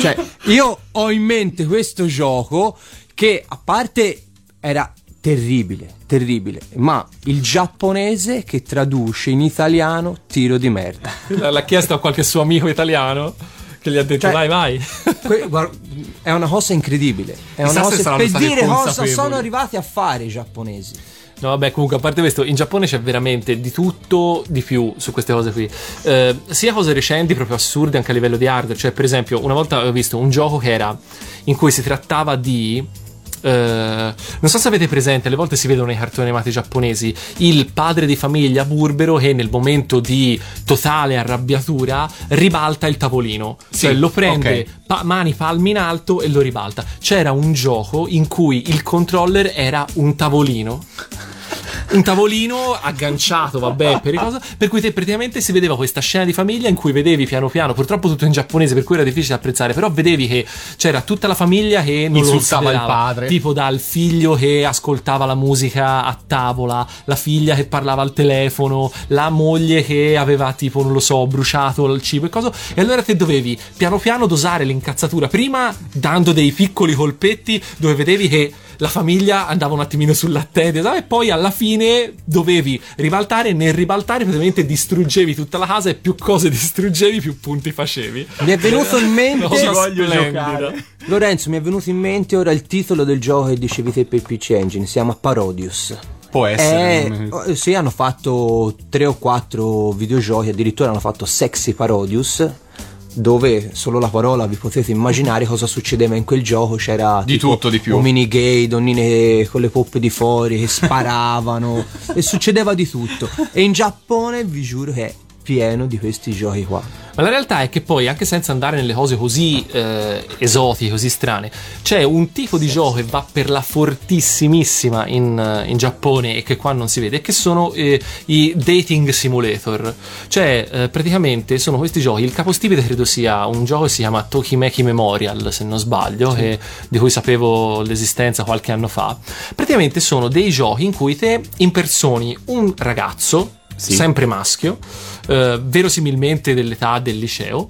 cioè, io ho in mente questo gioco che a parte era terribile, terribile, ma il giapponese che traduce in italiano tiro di merda. L'ha chiesto a qualche suo amico italiano che gli ha detto Cioè- vai vai. Que- guarda, è una cosa incredibile. È Chissà una se cosa per dire cosa sono arrivati a fare i giapponesi. No, vabbè, comunque, a parte questo, in Giappone c'è veramente di tutto di più su queste cose qui. Eh, sia cose recenti, proprio assurde anche a livello di hardware. Cioè, per esempio, una volta ho visto un gioco che era in cui si trattava di. Eh, non so se avete presente, alle volte si vedono nei cartoni animati giapponesi il padre di famiglia burbero che nel momento di totale arrabbiatura ribalta il tavolino. Sì, cioè lo prende ok. pa- mani palmi in alto e lo ribalta. C'era un gioco in cui il controller era un tavolino. Un tavolino agganciato, vabbè, per, i cosa- per cui te praticamente si vedeva questa scena di famiglia in cui vedevi piano piano, purtroppo tutto in giapponese, per cui era difficile apprezzare, però vedevi che c'era tutta la famiglia che non Insultava il padre. Tipo dal figlio che ascoltava la musica a tavola, la figlia che parlava al telefono, la moglie che aveva tipo, non lo so, bruciato il cibo e cosa. E allora te dovevi piano piano dosare l'incazzatura, prima dando dei piccoli colpetti dove vedevi che la famiglia andava un attimino sull'attenti e poi alla fine dovevi ribaltare e nel ribaltare praticamente distruggevi tutta la casa e più cose distruggevi più punti facevi. Mi è venuto in mente. Cosa voglio giocare. Lorenzo, mi è venuto in mente ora il titolo del gioco che dicevi te per PC Engine. Si chiama Parodius. Può essere. Eh, oh, sì, hanno fatto tre o quattro videogiochi, addirittura hanno fatto Sexy Parodius, dove solo la parola vi potete immaginare cosa succedeva in quel gioco. C'era Di tipo tutto, di più. uomini gay, donnine con le poppe di fuori che sparavano e succedeva di tutto. E in Giappone vi giuro che è pieno di questi giochi qua. Ma la realtà è che poi, anche senza andare nelle cose così eh, esotiche, così strane, c'è un tipo di gioco che va per la fortissimissima in, eh, in Giappone e che qua non si vede, che sono eh, i dating simulator. Cioè, eh, praticamente sono questi giochi. Il capostipite credo sia un gioco che si chiama Tokimeki Memorial, se non sbaglio, che- di cui sapevo l'esistenza qualche anno fa. Praticamente sono dei giochi in cui te impersoni un ragazzo, sempre maschio, eh, verosimilmente dell'età del liceo,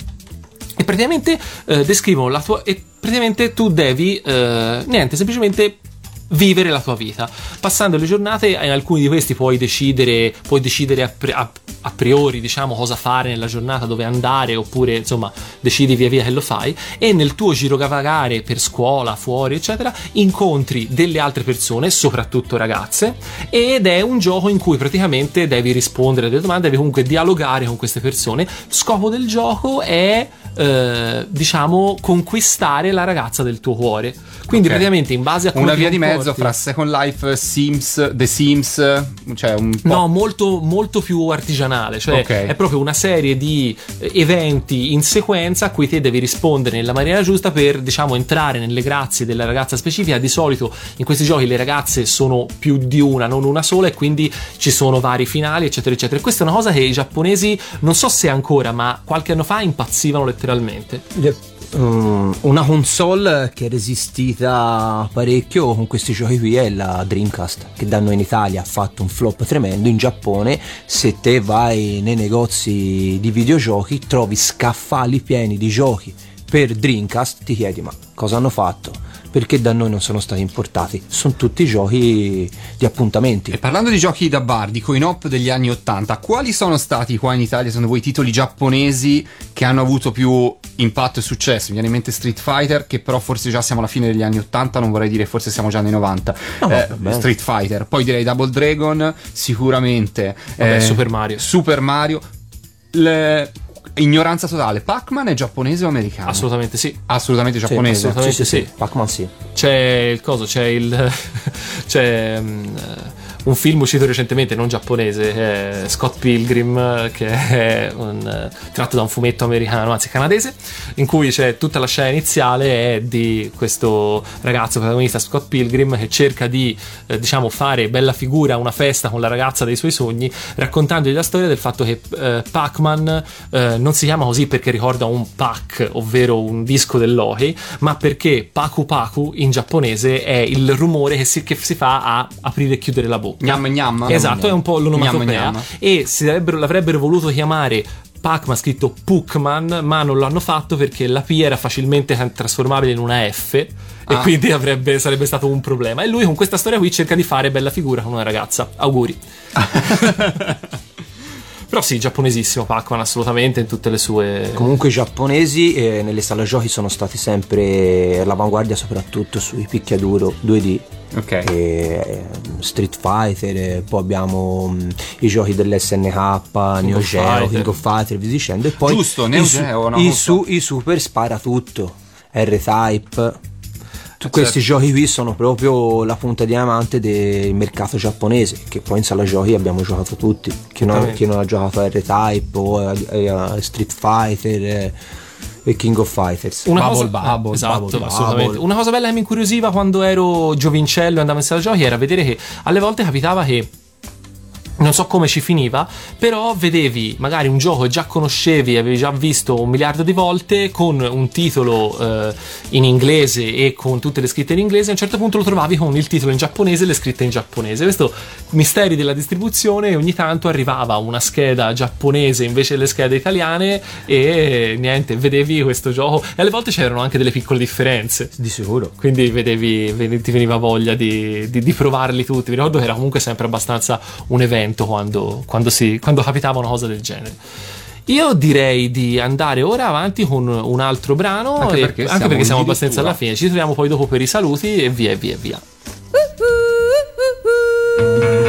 e praticamente eh, descrivono la tua. E praticamente tu devi. eh, niente, semplicemente vivere la tua vita. Passando le giornate, in alcuni di questi puoi decidere, puoi decidere a, pri- a- a priori, diciamo, cosa fare nella giornata, dove andare, oppure insomma, decidi via via che lo fai. E nel tuo girovagare per scuola, fuori, eccetera, incontri delle altre persone, soprattutto ragazze, ed è un gioco in cui praticamente devi rispondere a delle domande, devi comunque dialogare con queste persone. Scopo del gioco è, eh, diciamo, conquistare la ragazza del tuo cuore. Quindi Ok. praticamente in base a come Una via di mezzo fra Second Life, Sims, The Sims, cioè un po'. No, molto, molto più artigianale, cioè Ok. è proprio una serie di eh, eventi in sequenza a cui te devi rispondere nella maniera giusta per, diciamo, entrare nelle grazie della ragazza specifica. Di solito in questi giochi le ragazze sono più di una, non una sola, e quindi ci sono vari finali, eccetera, eccetera. E questa è una cosa che i giapponesi, non so se ancora, ma qualche anno fa impazzivano letteralmente. Mm, una console che è resistita parecchio con questi giochi qui è la Dreamcast che da noi in Italia ha fatto un flop tremendo. In Giappone se te vai nei negozi di videogiochi trovi scaffali pieni di giochi. Per Dreamcast ti chiedi ma cosa hanno fatto perché da noi non sono stati importati sono tutti giochi di appuntamenti E parlando di giochi da bar, di coin-op degli anni 80, quali sono stati qua in Italia, secondo voi, i titoli giapponesi che hanno avuto più impatto e successo? Mi viene in mente Street Fighter, che però forse già siamo alla fine degli anni 80, non vorrei dire forse siamo già nei 90. No, Eh. Street Fighter, poi direi Double Dragon, sicuramente. Vabbè, eh, Super Mario. Super Mario. Le- Ignoranza totale, Pac-Man è giapponese o americano? Assolutamente sì. Assolutamente Sì, giapponese. assolutamente. sì. Pac-Man sì C'è il coso, c'è il. c'è mm, un film uscito recentemente, non giapponese, è Scott Pilgrim, eh, che è un, eh, tratto da un fumetto americano, anzi canadese, in cui c'è tutta la scena iniziale di questo ragazzo protagonista Scott Pilgrim che cerca di, eh, diciamo, fare bella figura a una festa con la ragazza dei suoi sogni, raccontandogli la storia del fatto che eh, Pac-Man eh, non si chiama così perché ricorda un pack, ovvero un disco dell'hockey, ma perché Paku Paku in giapponese è il rumore che si, che si fa a aprire e chiudere la bocca. Gnam gnam. Esatto, è un po' l'onomatopea. Gnam gnam. E si avrebbero- l'avrebbero voluto chiamare Pac-Man scritto Puckman, ma non l'hanno fatto perché la P era facilmente trasformabile in una F e Ah. quindi avrebbe- sarebbe stato un problema. E lui con questa storia qui cerca di fare bella figura con una ragazza. Auguri. Però sì, giapponesissimo Pac-Man assolutamente in tutte le sue... Comunque i giapponesi eh, nelle sale giochi sono stati sempre all'avanguardia soprattutto sui picchiaduro 2D. Ok. E, Street Fighter, eh, poi abbiamo mm, i giochi dell'SNK, Neo of Geo. King of Fighter, e via dicendo. E poi Giusto, Neo i, Geo, no? i, su- i Super spara tutto, R-Type. Tu- Questi certo. giochi qui sono proprio la punta diamante del mercato giapponese, che poi in sala giochi abbiamo giocato tutti. Chi non, chi non ha giocato a R-Type o a, a Street Fighter eh, e King of Fighters. Una Bubble cosa, Bubble, esatto, Bubble assolutamente. Bubble. Una cosa bella che mi incuriosiva quando ero giovincello e andavo in sala giochi era vedere che alle volte capitava che non so come ci finiva, però vedevi magari un gioco che già conoscevi, avevi già visto un miliardo di volte con un titolo eh, in inglese e con tutte le scritte in inglese, a un certo punto lo trovavi con il titolo in giapponese e le scritte in giapponese. Questo misteri della distribuzione ogni tanto arrivava una scheda giapponese invece delle schede italiane e niente, vedevi questo gioco e alle volte c'erano anche delle piccole differenze. Di sicuro. Quindi vedevi, ti veniva voglia di, di- di provarli tutti. Mi ricordo che era comunque sempre abbastanza un evento quando, quando si- quando capitava una cosa del genere. Io direi di andare ora avanti con un altro brano, Anche e- perché anche siamo perché siamo abbastanza alla fine. Ci troviamo poi dopo per i saluti e via e via e via. E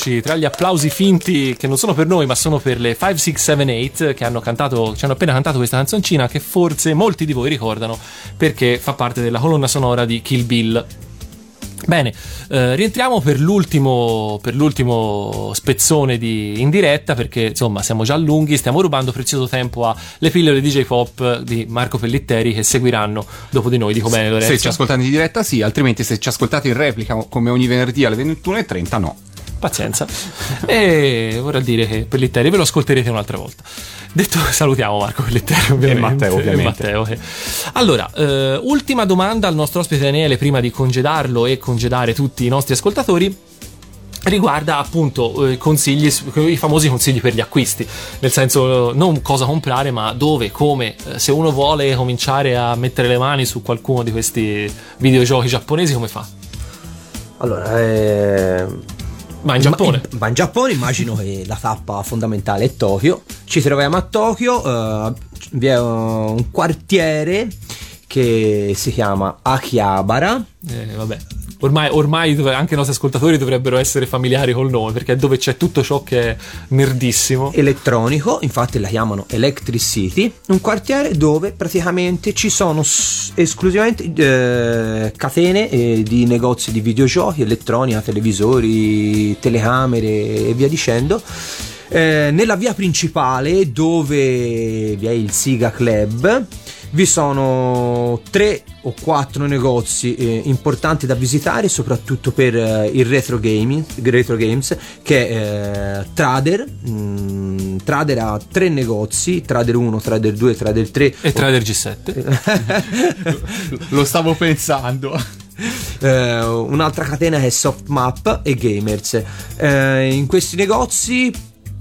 rieccoci tra gli applausi finti che non sono per noi ma sono per le 5, 6, 7, 8 che hanno cantato, ci hanno appena cantato questa canzoncina che forse molti di voi ricordano perché fa parte della colonna sonora di Kill Bill. Bene, eh, rientriamo per l'ultimo, per l'ultimo spezzone di, in diretta perché insomma siamo già lunghi, stiamo rubando prezioso tempo alle pillole DJ Pop di Marco Pellitteri che seguiranno dopo di noi, dico bene Lorenzo? Se ci ascoltate in diretta sì, altrimenti se ci ascoltate in replica come ogni venerdì alle 21.30 no. Pazienza. E vorrà dire che Pellitteri ve lo ascolterete un'altra volta. Detto, salutiamo Marco Pellitteri, ovviamente. Matteo, ovviamente. E Matteo, che- Allora, eh, ultima domanda al nostro ospite Daniele prima di congedarlo e congedare tutti i nostri ascoltatori. Riguarda appunto eh, consigli, i famosi consigli per gli acquisti, nel senso non cosa comprare, ma dove, come. Eh, Se uno vuole cominciare a mettere le mani su qualcuno di questi videogiochi giapponesi, come fa? Allora, eh, Ma in Giappone. Ma, ma in Giappone immagino che la tappa fondamentale è Tokyo. Ci troviamo a Tokyo, eh, vi è un quartiere che si chiama Akihabara. Eh, vabbè, Ormai, ormai anche i nostri ascoltatori dovrebbero essere familiari col nome perché è dove c'è tutto ciò che è nerdissimo. elettronico, infatti la chiamano Electric City, un quartiere dove praticamente ci sono esclusivamente eh, catene eh, di negozi di videogiochi, elettronica, televisori, telecamere e via dicendo. Eh, nella via principale dove vi è il Siga Club vi sono tre o quattro negozi eh, importanti da visitare soprattutto per eh, il retro gaming retro games che è eh, Trader mm, Trader ha tre negozi Trader 1 Trader 2 Trader 3 E Trader G7. Lo stavo pensando. Eh, un'altra catena è Softmap e Gamers. Eh, in questi negozi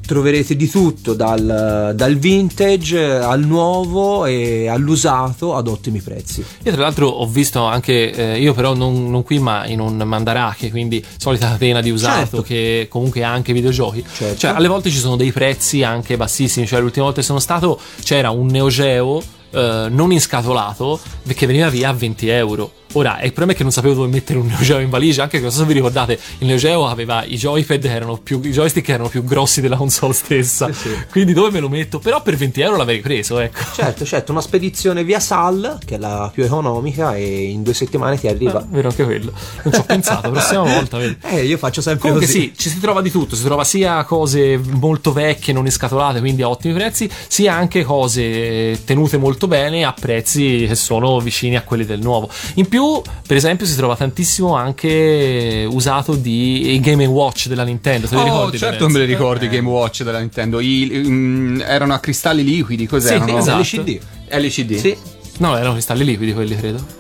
troverete di tutto, dal, dal vintage al nuovo e all'usato ad ottimi prezzi. Io tra l'altro ho visto anche, eh, io però non, non qui ma in un Mandarake, quindi solita catena di usato Certo. che comunque ha anche videogiochi. Certo. Cioè alle volte ci sono dei prezzi anche bassissimi, cioè l'ultima volta che sono stato c'era un Neo Geo eh, non inscatolato che veniva via a 20 euro. Ora, il problema è che non sapevo dove mettere un Neo Geo in valigia, anche che non so se vi ricordate, il Neo Geo aveva i joypad erano più, i joystick erano più grossi della console stessa. Quindi dove me lo metto? Però per 20 euro l'avrei preso, ecco. Certo, certo, una spedizione via Sal, che è la più economica, e in due settimane ti arriva. Ah, vero anche quello. Non ci ho pensato, prossima volta, vedi. Eh, io faccio sempre Comunque così. sì, ci si trova di tutto, si trova sia cose molto vecchie, non inscatolate, quindi a ottimi prezzi, sia anche cose tenute molto bene a prezzi che sono vicini a quelli del nuovo. In più, per esempio, si trova tantissimo anche usato di i Game Watch della Nintendo, te li Oh, ricordi? certo me li ricordo i Eh. Game Watch della Nintendo. I- mm, erano a cristalli liquidi, cos'erano? esatto. LCD. LCD. Sì. No, erano cristalli liquidi quelli, credo.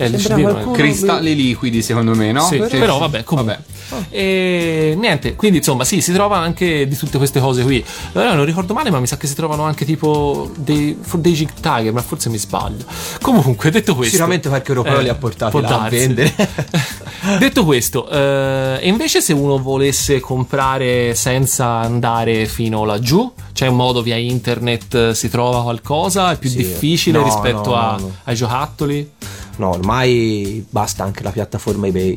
Eh, LCD è- qualcuno- Cristalli liquidi, secondo me, no? Sì, però vabbè, comunque. E niente, quindi insomma, sì, si trova anche di tutte queste cose qui. Allora, non ricordo male, ma mi sa che si trovano anche tipo dei, dei Jig Tiger, ma forse mi sbaglio. Comunque, detto questo, Sicuramente qualche europeo eh, li ha portati là a vendere. detto questo, eh, e invece se uno volesse comprare senza andare fino laggiù, c'è un modo via internet, eh, si trova qualcosa? È più Sì. difficile No, rispetto no, a- no, no. ai giocattoli? No, ormai basta anche la piattaforma eBay.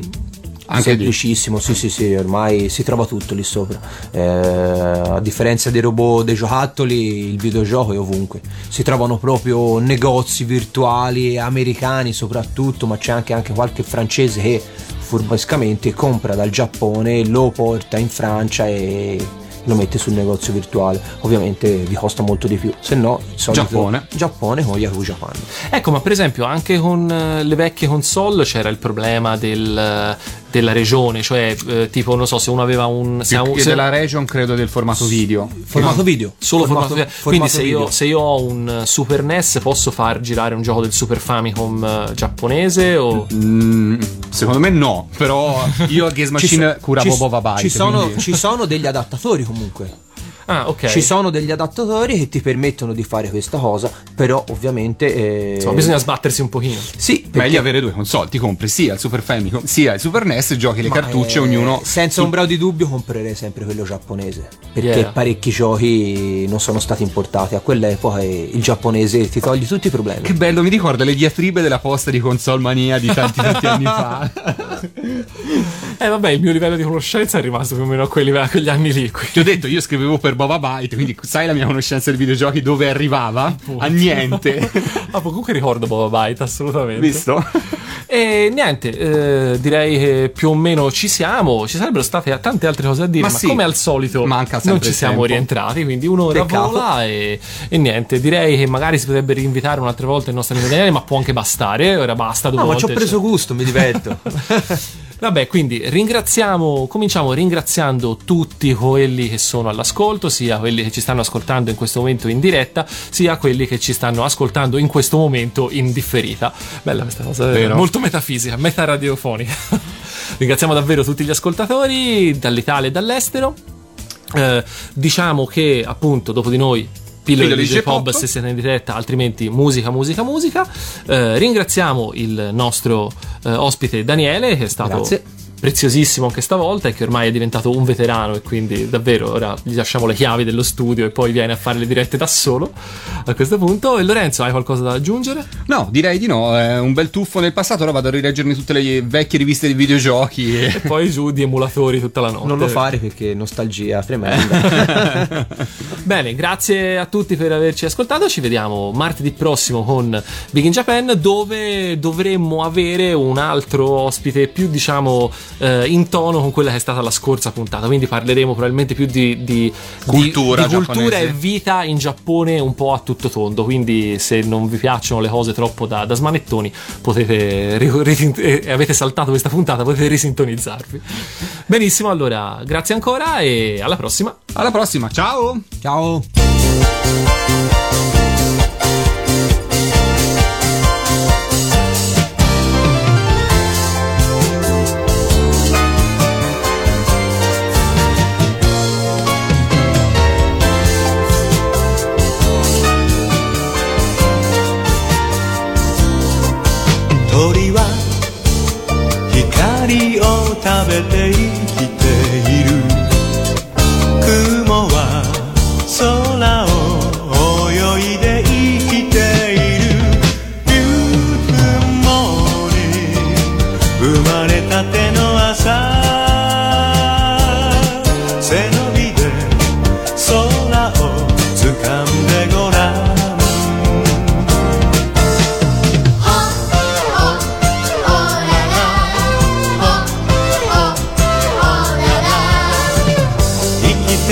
Anche Semplicissimo, sì, sì, sì, ormai si trova tutto lì sopra. Eh, a differenza dei robot, dei giocattoli, il videogioco è ovunque. Si trovano proprio negozi virtuali americani soprattutto, ma c'è anche, anche qualche francese che furbescamente compra dal Giappone, lo porta in Francia e lo mette sul negozio virtuale. Ovviamente vi costa molto di più, se no Giappone. Giappone con Yahoo Japan. Ecco, ma per esempio anche con eh, le vecchie console c'era il problema del, della regione, cioè eh, tipo non so se uno aveva un... Se Più se- della region, credo, del formato video. Formato video. Solo formato, formato quindi se io, video. se io ho un eh, Super NES posso far girare un gioco del Super Famicom eh, giapponese o... Mm, secondo me no, però io a Gaze Ci Machine so- curavo ci- Boba Byte. Ci ci sono degli adattatori comunque. Ah, ok. Ci sono degli adattatori che ti permettono di fare questa cosa, però ovviamente... eh, Insomma, bisogna sbattersi un pochino. Sì, perché- Meglio avere due console, ti compri sia il Super Famicom sia il Super NES, giochi le ma, cartucce, eh, ognuno. Senza sul- ombra di dubbio comprerei sempre quello giapponese. Perché Yeah. parecchi giochi non sono stati importati. A quell'epoca e il giapponese ti toglie tutti i problemi. Che bello, mi ricorda le diatribe della posta di console mania di tanti tanti anni fa. Eh vabbè, il mio livello di conoscenza è rimasto più o meno a quei livelli- a quegli anni lì. qui. Ti ho detto, io scrivevo per Boba Byte, quindi sai la mia conoscenza dei videogiochi dove arrivava? A niente. Ah, comunque ricordo Boba Byte, assolutamente. Visto? E niente, eh, direi che più o meno ci siamo. Ci sarebbero state tante altre cose da dire, Ma ma, sì, come al solito manca sempre non ci siamo tempo. rientrati. Quindi un'ora Peccato. vola e, e niente. Direi che magari si potrebbe rinvitare un'altra volta il nostro amico Daniele, ma può anche bastare. Ora basta due No, ma ci volte. ho preso cioè. gusto, mi diverto. Vabbè, quindi ringraziamo, cominciamo ringraziando tutti quelli che sono all'ascolto, sia quelli che ci stanno ascoltando in questo momento in diretta, sia quelli che ci stanno ascoltando in questo momento in differita. Bella questa cosa, eh, Vero. molto metafisica, metaradiofonica. Ringraziamo davvero tutti gli ascoltatori dall'Italia e dall'estero. Eh, diciamo che appunto dopo di noi Pillole di J-Pop. se siete in diretta, altrimenti musica, musica, musica. Eh, ringraziamo il nostro eh, ospite Daniele che è stato Grazie. Preziosissimo anche stavolta e che ormai è diventato un veterano e quindi davvero ora gli lasciamo le chiavi dello studio e poi viene a fare le dirette da solo a questo punto. E Lorenzo, hai qualcosa da aggiungere? No, direi di no. È un bel tuffo nel passato. Ora vado a rileggermi tutte le vecchie riviste di videogiochi. E E... poi giù di emulatori tutta la notte. Non lo fare perché nostalgia tremenda. Bene, grazie a tutti per averci ascoltato. Ci vediamo martedì prossimo con Big in Japan, dove dovremmo avere un altro ospite più, diciamo, eh, in tono con quella che è stata la scorsa puntata. Quindi parleremo probabilmente più di, di- Cultura di, di cultura e vita in Giappone un po' a tutto tondo. Quindi, se non vi piacciono le cose troppo da, da smanettoni, potete ri- ri- e avete saltato questa puntata, potete risintonizzarvi. Benissimo, allora, grazie ancora e alla prossima. Alla prossima, ciao! Ciao.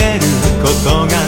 せることが